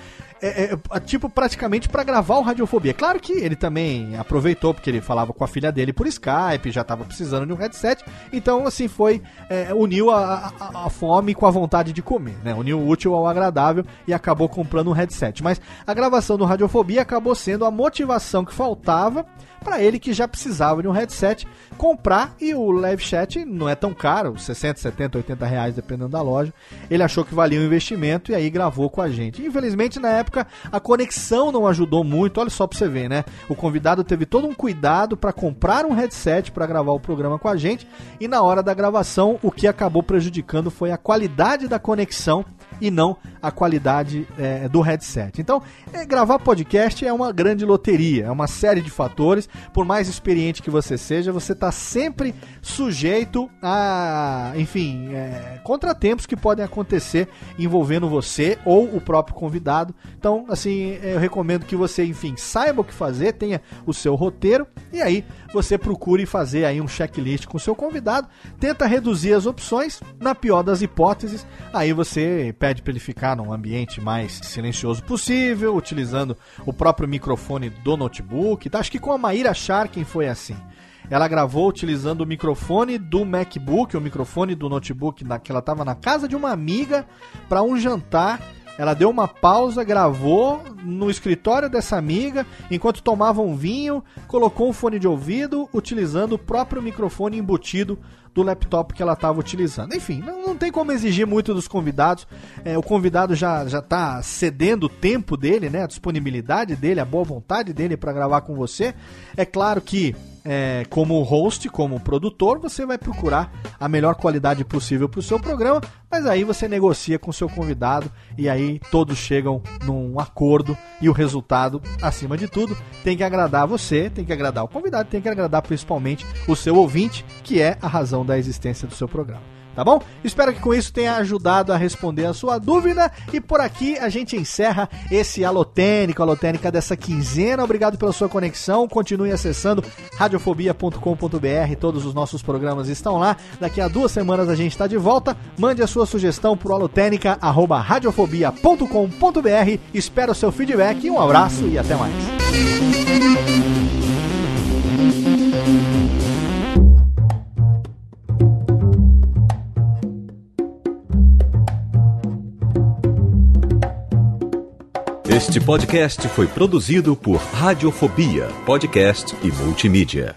é, é, é, tipo, praticamente para gravar o Radiofobia. Claro que ele também aproveitou, porque ele falava com a filha dele por Skype, já tava precisando de um headset, então, assim, foi. É, uniu a, a, a, fome com a vontade de comer, né? Uniu o útil ao agradável e acabou comprando um headset. Mas a gravação do Radiofobia acabou sendo a motivação que faltava para ele que já precisava de um headset comprar e o Live Chat não é tão caro, 60, 70, 80 reais dependendo da loja. Ele achou que valia o investimento e aí gravou com a gente. Infelizmente na época a conexão não ajudou muito. Olha só pra você ver, né? O convidado teve todo um cuidado para comprar um headset para gravar o programa com a gente e na hora da gravação o que acabou prejudicando foi a qualidade da conexão e não a qualidade é, do headset. Então, é, gravar podcast é uma grande loteria, é uma série de fatores. Por mais experiente que você seja, você está sempre sujeito a, enfim, é, contratempos que podem acontecer envolvendo você ou o próprio convidado. Então, assim, eu recomendo que você, enfim, saiba o que fazer, tenha o seu roteiro e aí você procure fazer aí um checklist com seu convidado, tenta reduzir as opções, na pior das hipóteses, aí você pede para ele ficar num ambiente mais silencioso possível, utilizando o próprio microfone do notebook. Tá? Acho que com a Maíra Sharkin foi assim. Ela gravou utilizando o microfone do MacBook, o microfone do notebook, que ela estava na casa de uma amiga para um jantar ela deu uma pausa, gravou no escritório dessa amiga, enquanto tomava um vinho, colocou um fone de ouvido, utilizando o próprio microfone embutido do laptop que ela estava utilizando. Enfim, não, não, tem como exigir muito dos convidados. É, o convidado já já está cedendo o tempo dele, né, a disponibilidade dele, a boa vontade dele para gravar com você. É claro que é, como host, como produtor, você vai procurar a melhor qualidade possível para o seu programa, mas aí você negocia com o seu convidado e aí todos chegam num acordo e o resultado, acima de tudo, tem que agradar você, tem que agradar o convidado, tem que agradar principalmente o seu ouvinte, que é a razão da existência do seu programa tá bom? Espero que com isso tenha ajudado a responder a sua dúvida e por aqui a gente encerra esse Alotênica, Alotênica dessa quinzena. Obrigado pela sua conexão. Continue acessando radiofobia.com.br. Todos os nossos programas estão lá. Daqui a duas semanas a gente está de volta. Mande a sua sugestão pro alotênica@radiofobia.com.br. Espero o seu feedback. Um abraço e até mais. Este podcast foi produzido por Radiofobia, podcast e multimídia.